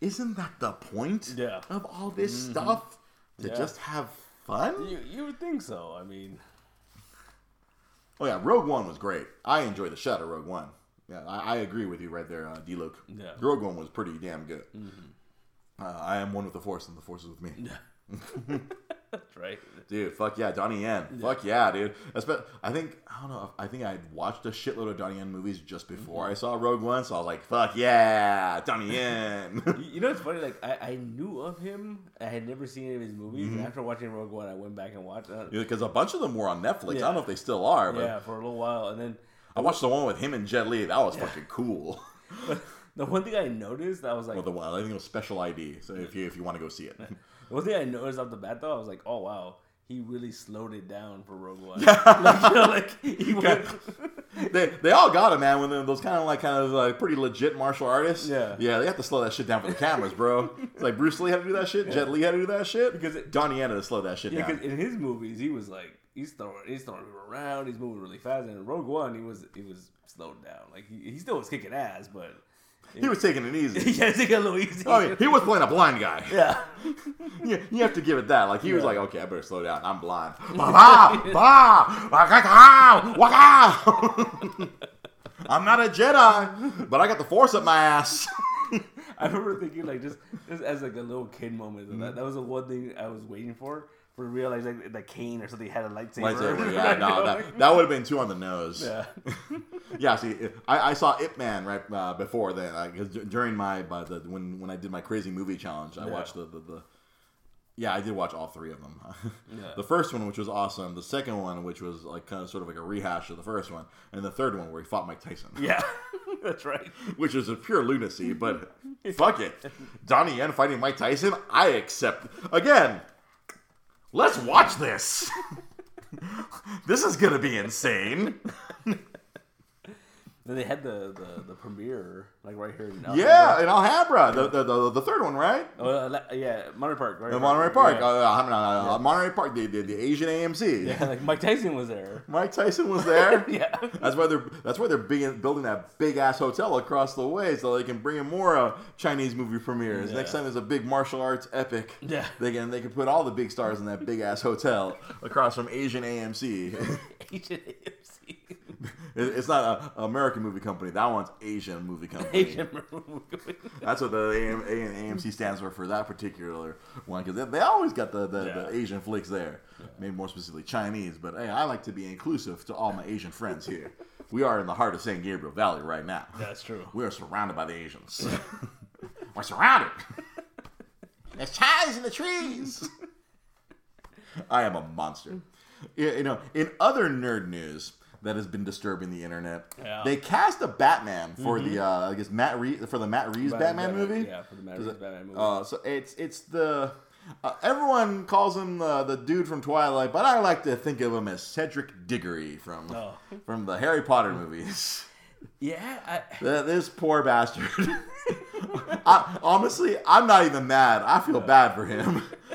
isn't that the point Yeah. of all this mm-hmm. stuff to Yeah. just have fun? You you would think so. I mean, Oh yeah, Rogue One was great. I enjoyed the shit of Rogue One. Yeah, I, I agree with you right there, uh, D-Luke. Yeah. Rogue One was pretty damn good. Uh, I am one with the Force, and the Force is with me. that's right. Dude, fuck yeah, Donnie Yen. Fuck yeah, dude. I think I don't know. I think I watched a shitload of Donnie Yen movies just before I saw Rogue One, so I was like, "Fuck yeah, Donnie Yen." You- know, it's funny. Like I, I knew of him. I had never seen any of his movies. Mm-hmm. After watching Rogue One, I went back and watched. Uh, Because a bunch of them were on Netflix. I don't know if they still are, but yeah, for a little while, and then I watched the one with him and Jet Li. That was fucking cool. the one thing I noticed, I was like, Well, the one I think it was Special ID. So if you if you want to go see it, the one thing I noticed off the bat though, I was like, oh wow, he really slowed it down for Rogue One. like, you know, like he went. they they all got it, man. When those kind of like kind of like pretty legit martial artists, Yeah. yeah, they have to slow that shit down for the cameras, bro. It's like Bruce Lee had to do that shit, Jet Li had to do that shit, Because it- Donnie had to slow that shit Yeah, down. because in his movies, he was like he's throwing he's throwing people around, he's moving really fast. And in Rogue One, he was he was slowed down. Like he, he still was kicking ass, but He was taking it easy. yeah, take it a little easy. Oh, yeah, he was playing a blind guy. yeah. You, you have to give it that. Like he was like, okay, I better slow down. I'm blind. Ba, ba, ba, waka, ka, waka. I'm not a Jedi, but I got the Force up my ass. I remember thinking like just just as like a little kid moment. That, that was the one thing I was waiting for. To realize like the cane or something had a lightsaber. Lightsaber, yeah, no, that, that would have been too on the nose. yeah. Yeah, see, I, I saw Ip Man right uh, before that because during my by the when when I did my crazy movie challenge, I Yeah. watched the, the the. Yeah, I did watch all three of them. Yeah. The first one, which was awesome. The second one, which was like kind of sort of like a rehash of the first one, and the third one where he fought Mike Tyson, Yeah. That's right. which is a pure lunacy. But fuck it, Donnie Yen fighting Mike Tyson, I accept. Again, let's watch this. this is gonna be insane. Then they had the, the, the premiere like right here. In Yeah, in Alhambra, the, the the the third one, right? Oh, uh, yeah, Monterey Park. Right The Monterey Park, Yeah. uh, uh, uh, Monterey Park, the, the, the Asian AMC. yeah, like Mike Tyson was there. Mike Tyson was there. Yeah. That's why they're that's why they're big, building that big ass hotel across the way so they can bring in more uh, Chinese movie premieres. Yeah. Next time there's a big martial arts epic, Yeah. they can they can put all the big stars in that big ass hotel across from Asian AMC. Asian AMC. It- it's not a American movie company. That one's Asian movie company. Asian movie company. That's what the AM, AMC stands for for that particular one because they, they always got the, the, Yeah. the Asian flicks there. Maybe more specifically Chinese, but hey, I like to be inclusive to all my Asian friends here. We are in the heart of San Gabriel Valley right now. That's true. We are surrounded by the Asians. We're surrounded. There's Chinese in the trees. I am a monster. Yeah, You know, in other nerd news that has been disturbing the internet, Yeah. they cast a Batman for the uh, I guess Matt Reeves for the Matt Reeves Batman, movie. Yeah, for the Matt Reeves Batman movie. Uh, so it's it's the uh, everyone calls him uh, the dude from Twilight, but I like to think of him as Cedric Diggory from Oh. from the Harry Potter movies. yeah, I, This poor bastard. I, honestly, I'm not even mad. I feel bad for him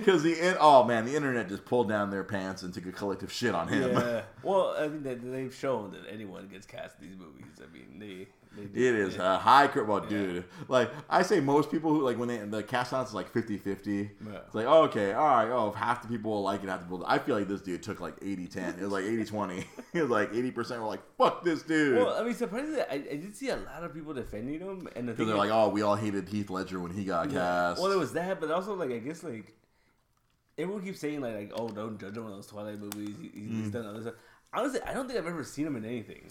because the in- oh man, the internet just pulled down their pants and took a collective shit on him. yeah. Well, I mean, they, they've shown that anyone gets cast in these movies. I mean, they. they do, It is a high crit. Well, dude, like I say, most people who like when they the cast outs is like 50-50. Yeah. It's like oh, okay, all right. Oh, if half the people will like it, half the people. I feel like this dude took like 80-10. It was like 80-20. it was like eighty percent were like fuck this dude. Well, I mean, surprisingly, I, I did see a lot of people defending him, and the they're is- like, oh, we all hated Heath Ledger when he got cast. Well, there was that, but also like I guess like everyone keeps saying like like oh don't judge him on those Twilight movies. He, he's Mm. done other stuff. Honestly, I don't think I've ever seen him in anything.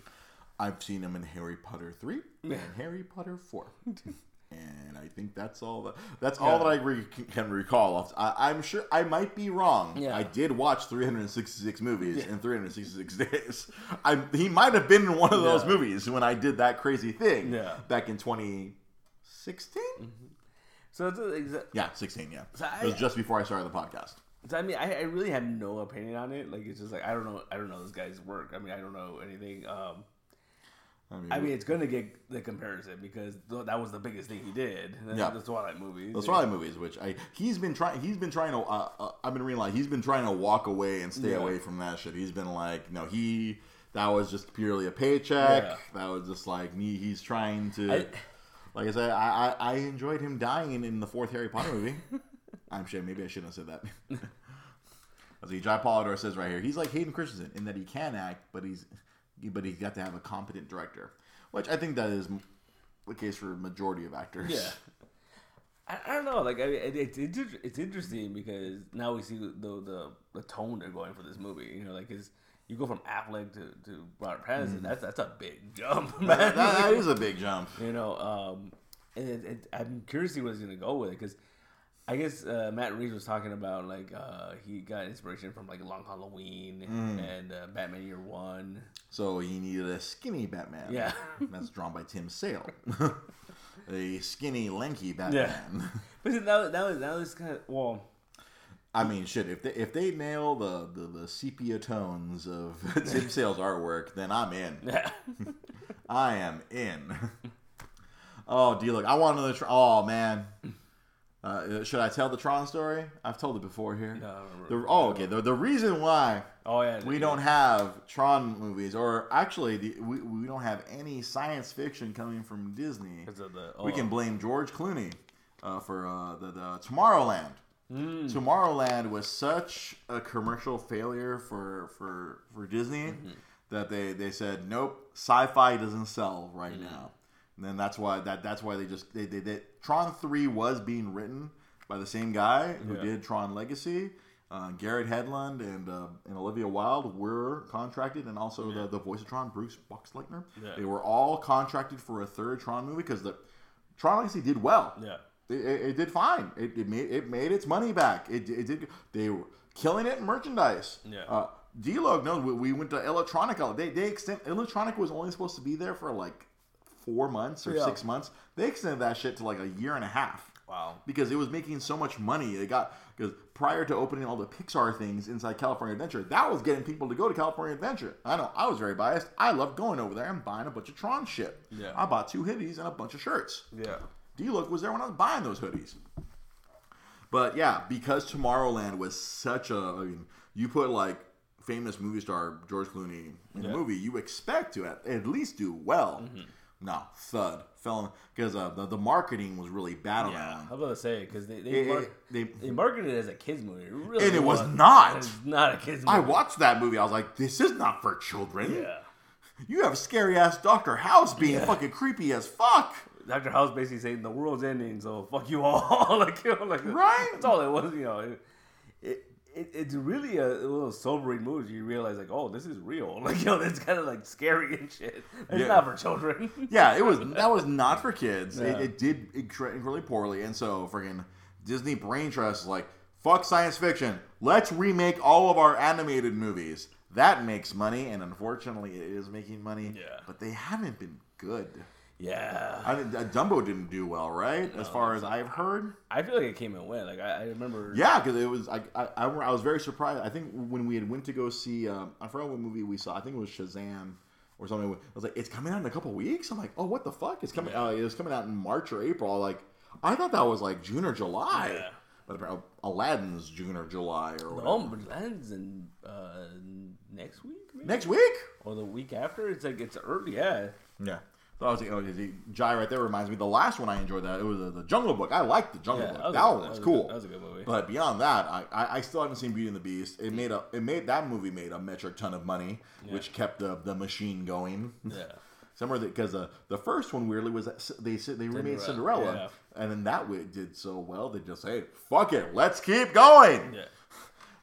I've seen him in Harry Potter three and Harry Potter four, and I think that's all that that's all that I re- can recall. I, I'm sure I might be wrong. Yeah. I did watch 366 movies in 366 days. I he might have been in one of those movies when I did that crazy thing Yeah. back in 2016. So it's a, exa- Yeah, 16. Yeah, So I- it was just before I started the podcast. so I mean, I, I really have no opinion on it. Like it's just like I don't know. I don't know this guy's work. I mean, I don't know anything. Um, I mean, I mean, it's gonna get the comparison because th- that was the biggest thing he did. Yeah. the Twilight movies. The Twilight movies, which I he's been trying he's been trying to uh, uh, I've been realizing he's been trying to walk away and stay Yeah. away from that shit. He's been like, no, he that was just purely a paycheck. Yeah. That was just like me. He's trying to, I- like I said, I, I I enjoyed him dying in the fourth Harry Potter movie. I'm sure maybe I shouldn't have said that. As he Jai Polidor says right here, he's like Hayden Christensen in that he can act, but he's but he's got to have a competent director, which I think that is the case for a majority of actors. Yeah. I, I don't know. Like, I mean, it, it's inter- it's interesting because now we see the, the the tone they're going for this movie. You know, like, is you go from Affleck to, to Robert Pattinson. That's that's a big jump, man. that, that is a big jump. you know, um, and it, it, I'm curious to see what he's gonna go with it because I guess uh, Matt Reeves was talking about like uh, he got inspiration from like Long Halloween and uh, Batman Year One. So he needed a skinny Batman. Yeah. That's drawn by Tim Sale. a skinny, lanky Batman. But see, now now now it's kind of well. I mean, shit. If they if they nail the the, the sepia tones of Tim Sale's artwork, then I'm in. I am in. oh, D look, I want another. Tr- oh man, uh, should I tell the Tron story? I've told it before here. No, I don't remember. The, oh, okay. The, the reason why Oh yeah. we don't have Tron movies, or actually, the, we, we don't have any science fiction coming from Disney. the. We oh, can blame George Clooney uh, for uh, the, the Tomorrowland. Mm. Tomorrowland was such a commercial failure for for for Disney Mm-hmm. that they, they said nope, sci-fi doesn't sell right Mm. now. And then that's why that that's why they just they, they, they Tron three was being written by the same guy who Yeah. did Tron Legacy. Uh, Garrett Hedlund and uh, and Olivia Wilde were contracted, and also the, the voice of Tron, Bruce Boxleitner. Yeah. They were all contracted for a third Tron movie because the Tron Legacy did well. Yeah. It, it, it did fine. It, it made it made its money back. It, it did. They were killing it in merchandise. Yeah. Uh, D-Log knows we, we went to Electronica. They they extend Electronica was only supposed to be there for like four months or Yeah. six months. They extended that shit to like a year and a half Wow. because it was making so much money. They got because prior to opening all the Pixar things inside California Adventure, that was getting people to go to California Adventure. I know I was very biased. I loved going over there and buying a bunch of Tron shit. Yeah. I bought two hoodies and a bunch of shirts. Yeah. D-Look was there when I was buying those hoodies. But yeah, because Tomorrowland was such a, I mean, you put like famous movie star George Clooney in Yeah. a movie, you expect to at, at least do well. Mm-hmm. No, thud fell because uh, the, the marketing was really bad on that Yeah. one. I was about to say because they they, It- mar- it- they- they marketed it as a kids movie, It really And it was wasn't. not. It's not a kids movie. I watched that movie. I was like, this is not for children. Yeah. You have scary ass Doctor House being Yeah. fucking creepy as fuck. Dr. House basically saying the world's ending, so fuck you all. like, you know, like Right? That's all it was. You know, it, it, it it's really a, little sobering movie. You realize like, oh, this is real. Like, you know, it's kind of like scary and shit. It's Yeah. not for children. Yeah, it was that was not for kids. It, Yeah. it did incre- incredibly poorly, and so freaking Disney Brain Trust is like, Fuck science fiction. Let's remake all of our animated movies. That makes money, and unfortunately, it is making money. Yeah. But they haven't been good. Yeah. I uh, Dumbo didn't do well, right? as far as I've heard. I feel like it came and went. Like I, I remember. Yeah, because it was. I, I, I, I was very surprised. I think when we had went to go see, um, I forgot what movie we saw. I think it was Shazam or something. I was like, it's coming out in a couple weeks. I'm like, oh, what the fuck? It's coming. Uh, it was coming out in March or April. Like, I thought that was like June or July. Yeah. But apparently Aladdin's June or July or whatever. No, but lands in uh, next week. Maybe? Next week. or the week after. It's like it's early. Yeah. Yeah. So I was like, oh, the Jai right there reminds me. The last one I enjoyed that it was uh, the Jungle Book. I liked the Jungle Yeah, Book. that That, one that was cool. that was a good movie. But beyond that, I, I, I still haven't seen Beauty and the Beast. It made a it made that movie made a metric ton of money, which kept the the machine going. Yeah. Somewhere because uh, the first one weirdly was that they they remade Cinderella, Cinderella, and then that way did so well they just hey fuck it let's keep going Yeah.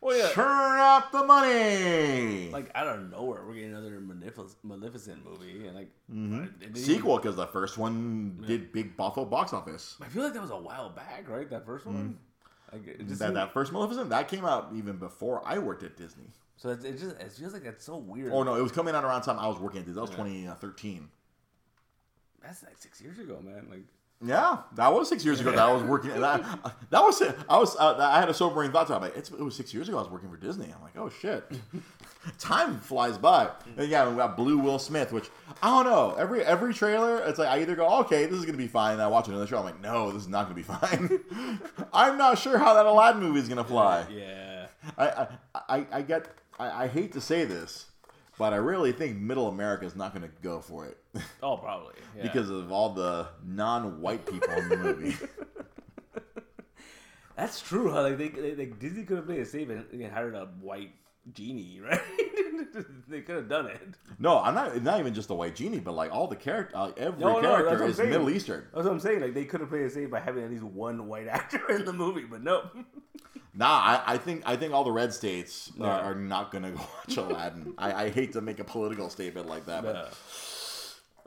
Well, yeah. turn up the money Like out of nowhere, we're getting another Malefic- Maleficent movie, and like mm-hmm. even- sequel because the first one did big Buffalo box office. I feel like that was a while back, right? That first one. Mm-hmm. Like it just That, seemed- that first Maleficent that came out even before I worked at Disney. so it, it just it feels like that's so weird. Oh no, it was coming out around the time I was working at Disney. That was 2013. That's like six years ago, man. Like Yeah, that was six years ago. That I was working. That, that was I was uh, I had a sobering thought to it. It's, it was six years ago. I was working for Disney. I'm like, oh shit, time flies by. And yeah, we got Blue Will Smith, which I don't know. Every every trailer, it's like I either go, okay, this is gonna be fine, and I watch another show. I'm like, no, this is not gonna be fine. I'm not sure how that Aladdin movie is gonna fly. yeah, I I I, I get I, I hate to say this, but I really think Middle America is not gonna go for it. Oh probably yeah. because of all the non-white people in the movie. that's true. Huh? Like they, they like Disney could have played it safe and, and hired a white genie, right? they could have done it. No, I'm not. Not even just the white genie, but like all the character, uh, every No, no, character is saying. Middle Eastern. That's what I'm saying. Like they could have played it safe by having at least one white actor in the movie, but no. Nah, I, I think I think all the red states are, are not gonna go watch Aladdin. I, I hate to make a political statement like that, but.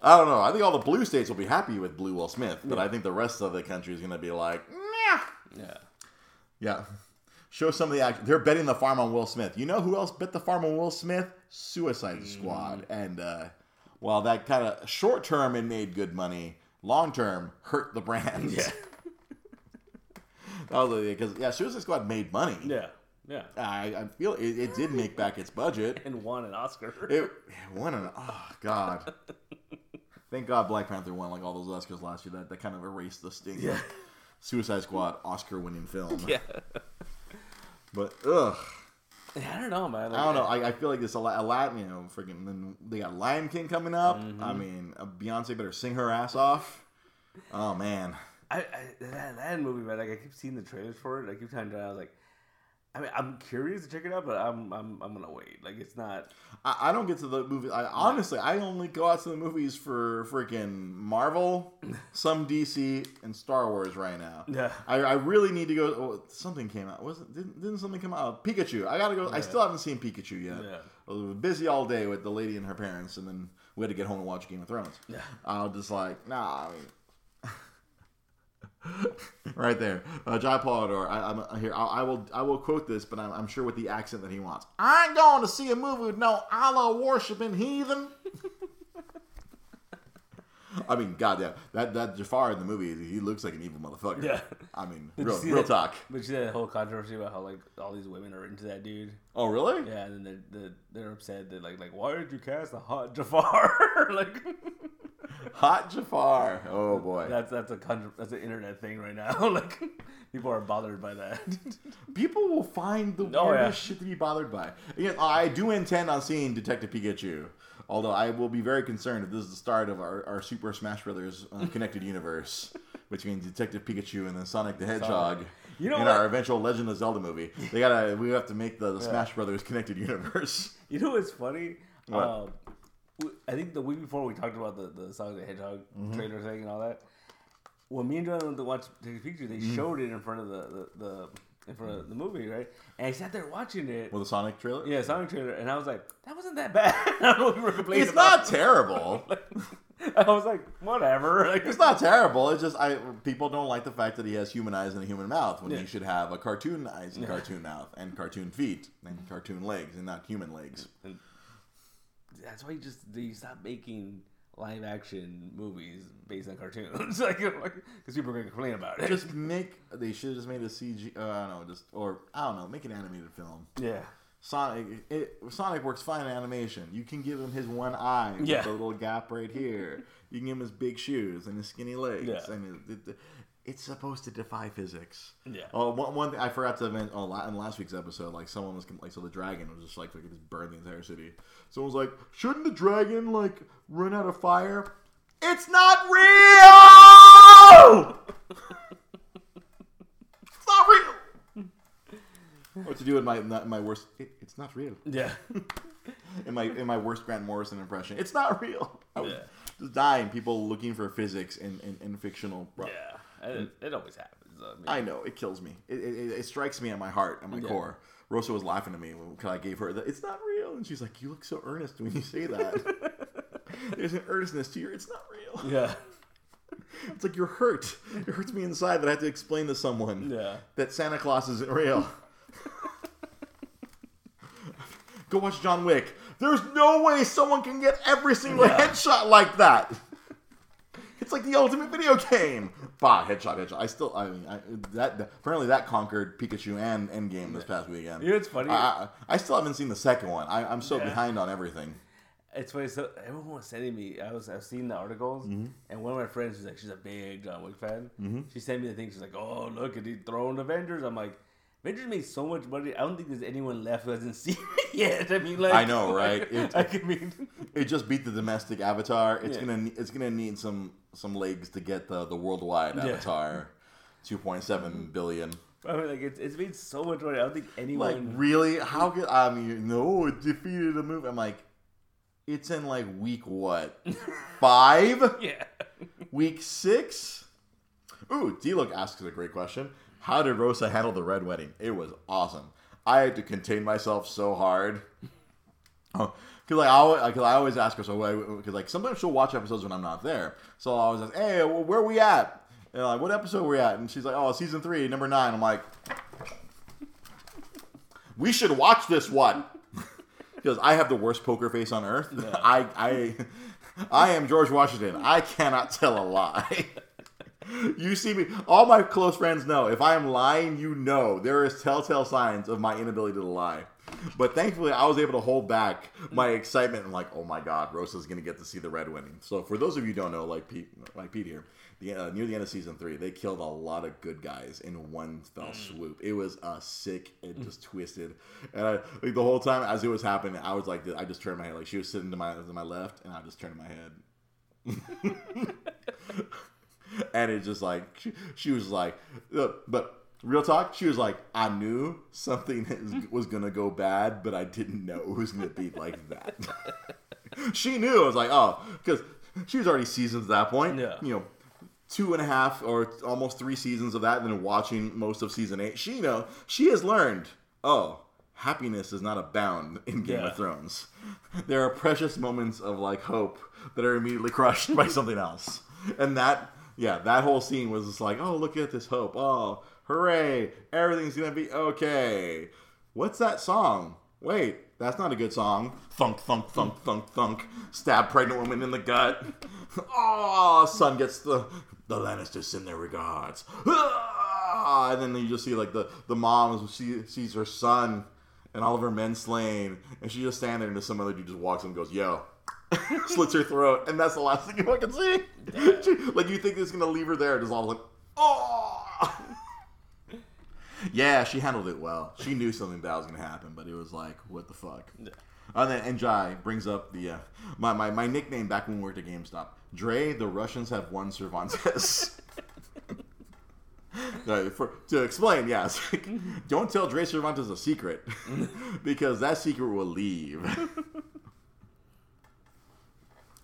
I don't know. I think all the blue states will be happy with Blue Will Smith, but I think the rest of the country is gonna be like, yeah, yeah. yeah. Show some of the action. They're betting the farm on Will Smith. You know who else bet the farm on Will Smith? Suicide Squad. And uh, while that kind of short term it made good money, long term hurt the brand. Yeah. that was because yeah, Suicide Squad made money. Yeah. Yeah. I, I feel it, it did make back its budget. And won an Oscar. It, it won an oh god. Thank God Black Panther won like all those Oscars last year. That that kind of erased the sting. Yeah. Suicide Squad Oscar winning film. yeah. But ugh. I don't know, man. I don't know. I, I feel like this a lot, a lot, you know, freaking. Then they got Lion King coming up. Mm-hmm. I mean, uh, Beyonce better sing her ass off. Oh man, I, I that, that movie, man. Like I keep seeing the trailers for it. I keep trying to. I was like, I mean, I'm curious to check it out, but I'm I'm I'm gonna wait. Like it's not. I, I don't get to the movie. I honestly, I only go out to the movies for freaking Marvel, some DC, and Star Wars right now. Yeah. I, I really need to go. Oh, something came out. Wasn't didn't, didn't something come out? Pikachu. I gotta go. I still haven't seen Pikachu yet. Yeah. I was busy all day with the lady and her parents, and then we had to get home and watch Game of Thrones. Yeah. I was just like, nah. I mean, right there, uh, Jai Polidor. I, I'm here. I, I will. I will quote this, but I'm, I'm sure with the accent that he wants. I ain't going to see a movie with no Allah worshiping heathen. I mean, goddamn, that that Jafar in the movie, he looks like an evil motherfucker. Yeah. I mean, Did real, real that- talk. But you see that whole controversy about how like all these women are into that dude. Oh, really? Yeah, and then they're they're, they're upset that like like why did you cast a hot Jafar? like Hot Jafar. Oh boy. that's that's a con- that's an internet thing right now. like people are bothered by that. People will find the Oh, weirdest yeah. shit to be bothered by. Again, I do intend on seeing Detective Pikachu. Although I will be very concerned if this is the start of our, our Super Smash Brothers uh, connected universe between Detective Pikachu and then Sonic the Hedgehog. You know in what? our eventual Legend of Zelda movie, they gotta we have to make the, the Smash Brothers connected universe. You know what's funny? What? Um, I think the week before we talked about the the Sonic the Hedgehog Mm-hmm. trailer thing and all that. When me and John went to watch the picture, they Mm-hmm. showed it in front of the, the, the in front of the movie, right? And I sat there watching it. Well, the Sonic trailer. Yeah, Sonic trailer, and I was like, that wasn't that bad. I don't know if we were complaining it's about not terrible. I was like, whatever. Like, It's not terrible. It's just I people don't like the fact that he has human eyes and a human mouth when Yeah. he should have a cartoon eyes and cartoon mouth and cartoon feet and cartoon legs and not human legs. That's why you just they stop making live action movies based on cartoons. like, because people are gonna complain about it. Just make they should have just made a CG. Uh, I don't know, just or I don't know, make an animated film. yeah. Sonic, it, Sonic works fine in animation. You can give him his one eye with Yeah. the little gap right here. You can give him his big shoes and his skinny legs. Yeah. And it, it, it's supposed to defy physics. Yeah. Oh, one, one thing I forgot to mention oh, in last week's episode, like someone was like, so the dragon was just like, like it just burned the entire city. Someone was like, shouldn't the dragon like run out of fire? It's not real. it's not real. What to do in my in my worst? It, it's not real. Yeah. In my in my worst Grant Morrison impression, it's not real. I was Yeah. just dying. People looking for physics in in, in fictional. yeah. It, it always happens. I mean, I know it kills me. It, it, it strikes me at my heart, at my Yeah. core. Rosa was laughing at me because I gave her the "It's not real," and she's like, "You look so earnest when you say that." There's an earnestness to your "It's not real." yeah. It's like you're hurt. It hurts me inside that I have to explain to someone Yeah. that Santa Claus isn't real. Go watch John Wick. There's no way someone can get every single Yeah. headshot like that. It's like the ultimate video game. Bah, headshot, headshot. I still, I mean, I, that, apparently that conquered Pikachu and Endgame this past weekend. You know what's funny? I, I, still haven't seen the second one. I, I'm so Yeah. behind on everything. It's funny. So everyone was sending me. I was. I've seen the articles, Mm-hmm. and one of my friends was like, she's a big John Wick fan. She sent me the thing. She's like, "Oh, look at he throwing Avengers." I'm like, Avengers made so much money. I don't think there's anyone left who hasn't seen it yet. I mean, like, I know, right? It- I mean, It just beat the domestic Avatar. It's Yeah. gonna it's gonna need some some legs to get the the worldwide Yeah. Avatar, two point seven billion. I mean, like it's it's made so much money. I don't think anyone Like really? How could I mean? No, it defeated a movie. I'm like, it's in like week what? Five? yeah. Week six? Ooh, D Look asks a great question. How did Rosa handle the red wedding? It was awesome. I had to contain myself so hard. Oh, Cause like I always, cause I always ask her so because like sometimes she'll watch episodes when I'm not there, so I always ask, hey, wh- where we at? And like, what episode we at? And she's like, oh, season three, number nine. I'm like, we should watch this one because I have the worst poker face on earth. I I I am George Washington. I cannot tell a lie. You see me. All my close friends know. If I am lying, you know there is telltale signs of my inability to lie. But thankfully, I was able to hold back my excitement and like, oh my god, Rosa's gonna get to see the red wedding. So for those of you who don't know, like Pete, like Pete here, the, uh, near the end of season three, they killed a lot of good guys in one fell swoop. It was uh, sick and just twisted. And I, like the whole time as it was happening, I was like, I just turned my head. Like she was sitting to my to my left, and I just turned my head. and it's just like she, she was like uh, but real talk she was like i knew something was gonna go bad but i didn't know it was gonna be like that. She knew. I was like oh because she was already seasoned at that point. Yeah. you know two and a half or almost three seasons of that and then watching most of season eight. She know she has learned oh happiness is not abound in game Yeah. of thrones. There are precious moments of like hope that are immediately crushed by something else. And that yeah that whole scene was just like oh look at this hope. Oh hooray. Everything's gonna be okay. What's that song? Wait that's not a good song. Thunk thunk thunk thunk thunk. Stab pregnant woman in the gut. Oh son gets the the lannisters send their regards. And then you just see like the the mom she sees her son and all of her men slain, and she just standing there, and some other dude just walks and goes, "Yo," slits her throat, and that's the last thing you fucking see. She- like you think this is gonna leave her there, just all like, "Oh." yeah, she handled it well. She knew something bad was gonna happen, but it was like, what the fuck. Yeah. And then and Jai brings up the uh, my, my my nickname back when we worked at GameStop. Dre, the Russians have won Cervantes. Uh, for, to explain, yes. Don't tell Dre Cervantes a secret because that secret will leave.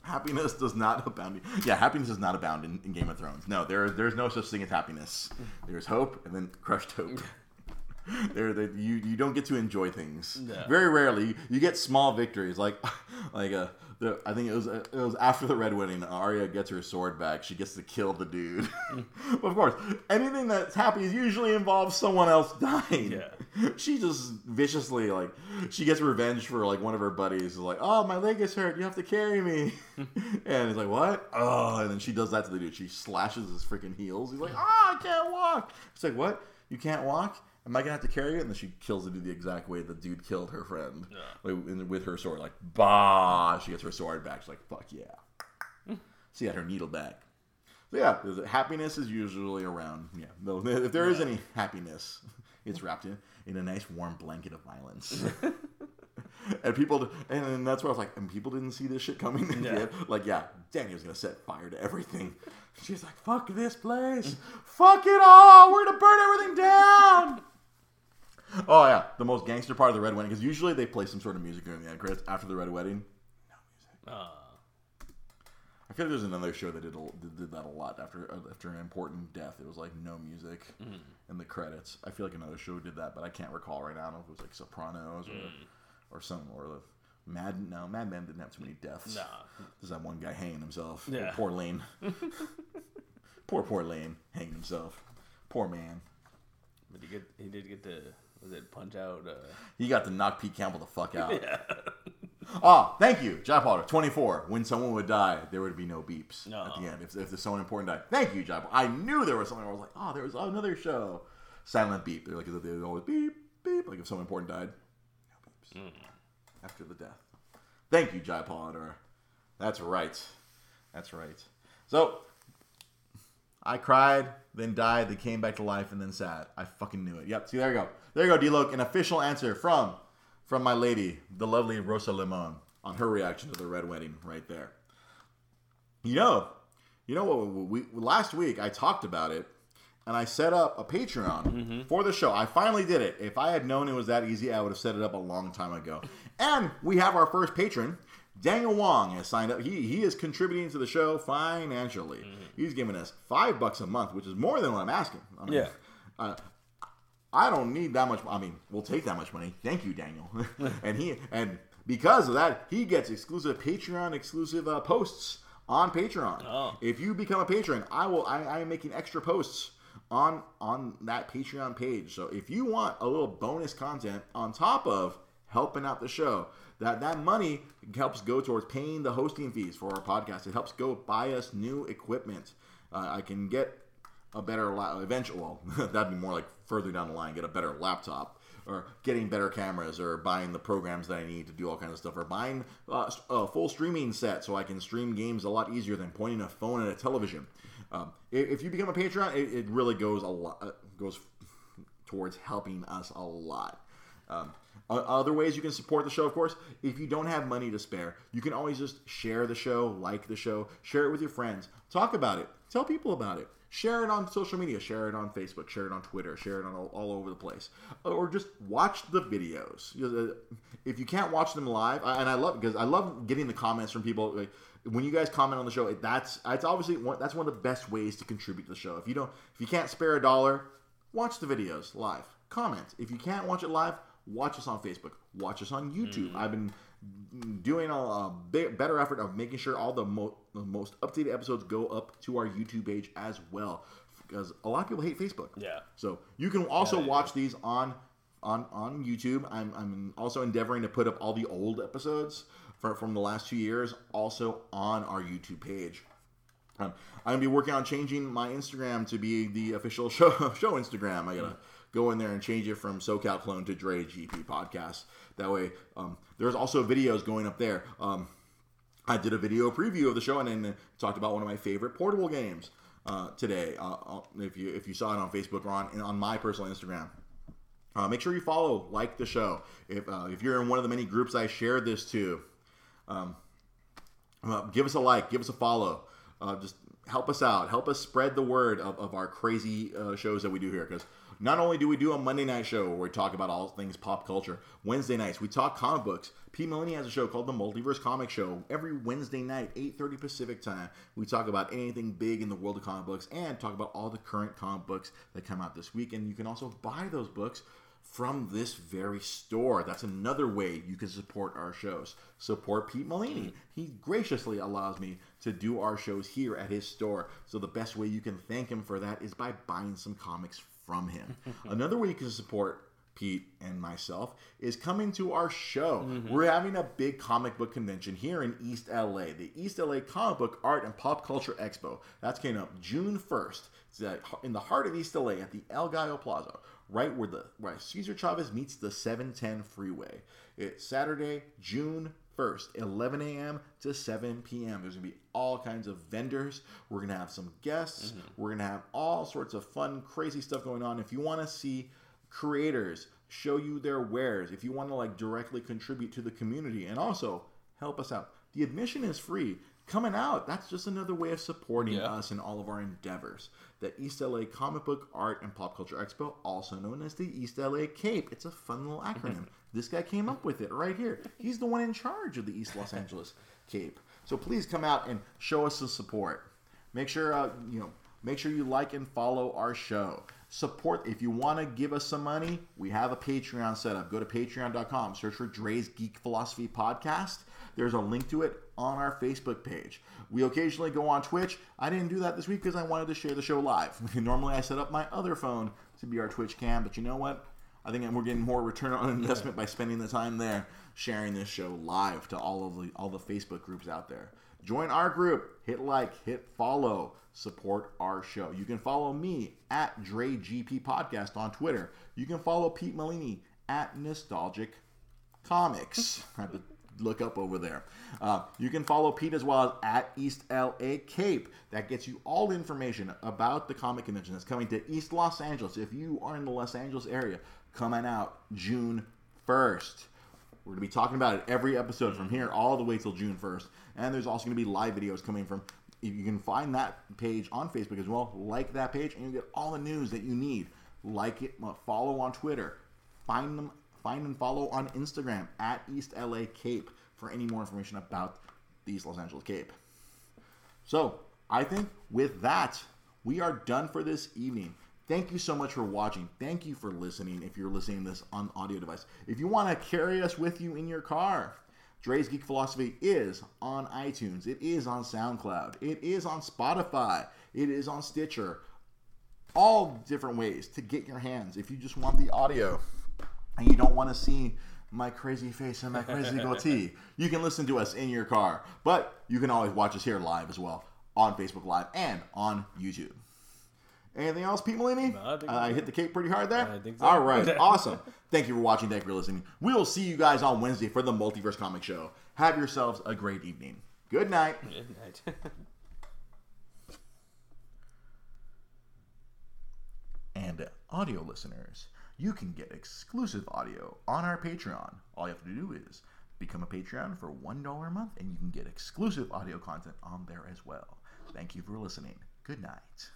Happiness does not abound. Yeah, happiness does not abound in, in Game of Thrones. No, there there's no such thing as happiness. There's hope and then crushed hope. there, there you you don't get to enjoy things. No. Very rarely you get small victories like like a the, I think it was it was after the red wedding. Arya gets her sword back. She gets to kill the dude. of course, anything that's happy usually involves someone else dying. Yeah. She just viciously like she gets revenge for like one of her buddies. Is like, oh my leg is hurt. You have to carry me. and he's like, what? Oh, and then she does that to the dude. She slashes his freaking heels. He's like, ah, I can't walk. It's like, what? You can't walk? Am I gonna have to carry it? And then she kills the dude the exact way the dude killed her friend, Yeah. like in- with her sword. Like, bah! She gets her sword back. She's like, fuck yeah. she had her needle back. So yeah, happiness is usually around. Yeah, no, if there is any happiness, it's wrapped in in a nice warm blanket of violence. and people, and that's where I was like, and people didn't see this shit coming. Yeah. Yeah. Like, yeah, Daniel's gonna set fire to everything. She's like, fuck this place, fuck it all. We're gonna burn everything down. Oh yeah, the most gangster part of the red wedding because usually they play some sort of music during the end credits after the red wedding. No music. Uh, I feel like there's another show that did, a, did, did that a lot after uh, after an important death. It was like no music in the credits. I feel like another show did that, but I can't recall right now. I don't know if it was like Sopranos or or some or the Mad. No, Mad Men didn't have too many deaths. nah. There's that one guy hanging himself. Yeah. Poor Lane. poor poor Lane hanging himself. Poor man. But he get he did get to was it punch out? Uh, He got to knock Pete Campbell the fuck out. yeah. Ah, thank you, Jai Potter. 24. When someone would die, there would be no beeps No. at the end. If, if there's someone important died. Thank you, Jai I knew there was something I was like, oh, there was another show. Silent beep. They're like, they would always beep, beep. Like if someone important died, no beeps. After the death. Thank you, Jai Potter. That's right. That's right. So, I cried, then died, then came back to life, and then sad. I fucking knew it. Yep. See, there you go. There you go, D-Loc. An official answer from from my lady, the lovely Rosa Limon, on her reaction to the red wedding right there. You know, you know what? We last week I talked about it, and I set up a Patreon mm-hmm. for the show. I finally did it. If I had known it was that easy, I would have set it up a long time ago. And we have our first patron. Daniel Wong has signed up. He he is contributing to the show financially. He's giving us five bucks a month, which is more than what I'm asking. I mean, Yeah. uh, I don't need that much. I mean, we'll take that much money. Thank you, Daniel. and he and because of that, he gets exclusive Patreon exclusive uh, posts on Patreon. Oh. If you become a patron, I will. I, I am making extra posts on on that Patreon page. So if you want a little bonus content on top of helping out the show, that that money helps go towards paying the hosting fees for our podcast. It helps go buy us new equipment. Uh, I can get a better la- well, that'd be more like further down the line get a better laptop or getting better cameras or buying the programs that i need to do all kinds of stuff or buying uh, a full streaming set so i can stream games a lot easier than pointing a phone at a television um, if you become a patreon it, it really goes a lot uh, goes towards helping us a lot um, other ways you can support the show, of course, if you don't have money to spare, you can always just share the show, like the show, share it with your friends, talk about it, tell people about it, share it on social media, share it on Facebook, share it on Twitter, share it on all, all over the place, or just watch the videos. The- If you can't watch them live, and I love because I love getting the comments from people. Like, when you guys comment on the show, that's it's obviously one, that's one of the best ways to contribute to the show. If you don't, if you can't spare a dollar, watch the videos live. Comment. If you can't watch it live, watch us on Facebook. Watch us on YouTube. I've been doing a, a big, better effort of making sure all the, mo- the most updated episodes go up to our YouTube page as well, because a lot of people hate Facebook. Yeah. So you can also Yeah, watch these on on on YouTube. I'm I'm also endeavoring to put up all the old episodes from from the last two years also on our YouTube page. Um, I'm gonna be working on changing my Instagram to be the official show show Instagram. I gotta go in there and change it from SoCal Clone to Dre GP Podcast. That way, um, there's also videos going up there. Um, I did a video preview of the show and then talked about one of my favorite portable games uh, today. Uh, uh, if you if you saw it on Facebook or on on my personal Instagram. Uh, make sure you follow, like the show. If uh, if you're in one of the many groups I shared this to, um, uh, give us a like, give us a follow. Just help us out. Help us spread the word of, of our crazy shows that we do here. Because not only do we do a Monday night show where we talk about all things pop culture, Wednesday nights we talk comic books. P. Maloney has a show called the Multiverse Comic Show every Wednesday night, 8:30 Pacific time. We talk about anything big in the world of comic books and talk about all the current comic books that come out this week. And you can also buy those books from this very store. That's another way you can support our shows. Support Pete Molini. Mm. He graciously allows me to do our shows here at his store. So the best way you can thank him for that is by buying some comics from him. another way you can support Pete and myself is coming to our show. Mm-hmm. We're having a big comic book convention here in East LA, the East LA Comic Book Art and Pop Culture Expo. That's coming up June 1st. It's in the heart of East LA at the El Gallo Plaza, right where the where Cesar Chavez meets the 710 freeway. It's Saturday, June 1st, 11 a.m. to 7 p.m. There's going to be all kinds of vendors. We're going to have some guests. Mm-hmm. We're going to have all sorts of fun, crazy stuff going on. If you want to see creators show you their wares, if you want to like directly contribute to the community and also help us out, the admission is free. Coming out, that's just another way of supporting Yeah. us in all of our endeavors. The East LA Comic Book Art and Pop Culture Expo, also known as the East LA Cape. It's a fun little acronym. This guy came up with it right here. He's the one in charge of the East Los Angeles Cape. So please come out and show us some support. Make sure uh, you know. Make sure you like and follow our show. Support if you want to give us some money. We have a Patreon set up. Go to patreon.com. Search for Dre's Geek Philosophy Podcast. There's a link to it on our Facebook page. We occasionally go on Twitch. I didn't do that this week because I wanted to share the show live. Normally, I set up my other phone to be our Twitch cam, but you know what? I think we're getting more return on investment by spending the time there, sharing this show live to all of the all the Facebook groups out there. Join our group, hit like, hit follow, support our show. You can follow me at DreGP Podcast on Twitter. You can follow Pete Malini at Nostalgic Comics. I have to look up over there. Uh, you can follow Pete as well as at East LA Cape. That gets you all the information about the comic convention that's coming to East Los Angeles. If you are in the Los Angeles area, coming out June 1st. We're going to be talking about it every episode from here all the way till June 1st. And there's also going to be live videos coming from. If you can find that page on Facebook as well. Like that page, and you get all the news that you need. Like it, uh, follow on Twitter, find them, find and follow on Instagram at East LA Cape for any more information about the East Los Angeles Cape. So I think with that, we are done for this evening. Thank you so much for watching. Thank you for listening if you're listening to this on audio device. If you want to carry us with you in your car, Dre's Geek Philosophy is on iTunes. It is on SoundCloud. It is on Spotify. It is on Stitcher. All different ways to get your hands if you just want the audio and you don't want to see my crazy face and my crazy goatee, you can listen to us in your car. But you can always watch us here live as well on Facebook Live and on YouTube. Anything else, Pete Molini? No, I I hit the cape pretty hard there. So. All right, awesome. Thank you for watching. Thank you for listening. We will see you guys on Wednesday for the Multiverse Comic Show. Have yourselves a great evening. Good night. Midnight. And uh, audio listeners, you can get exclusive audio on our Patreon. All you have to do is become a Patreon for $1 a month, and you can get exclusive audio content on there as well. Thank you for listening. Good night.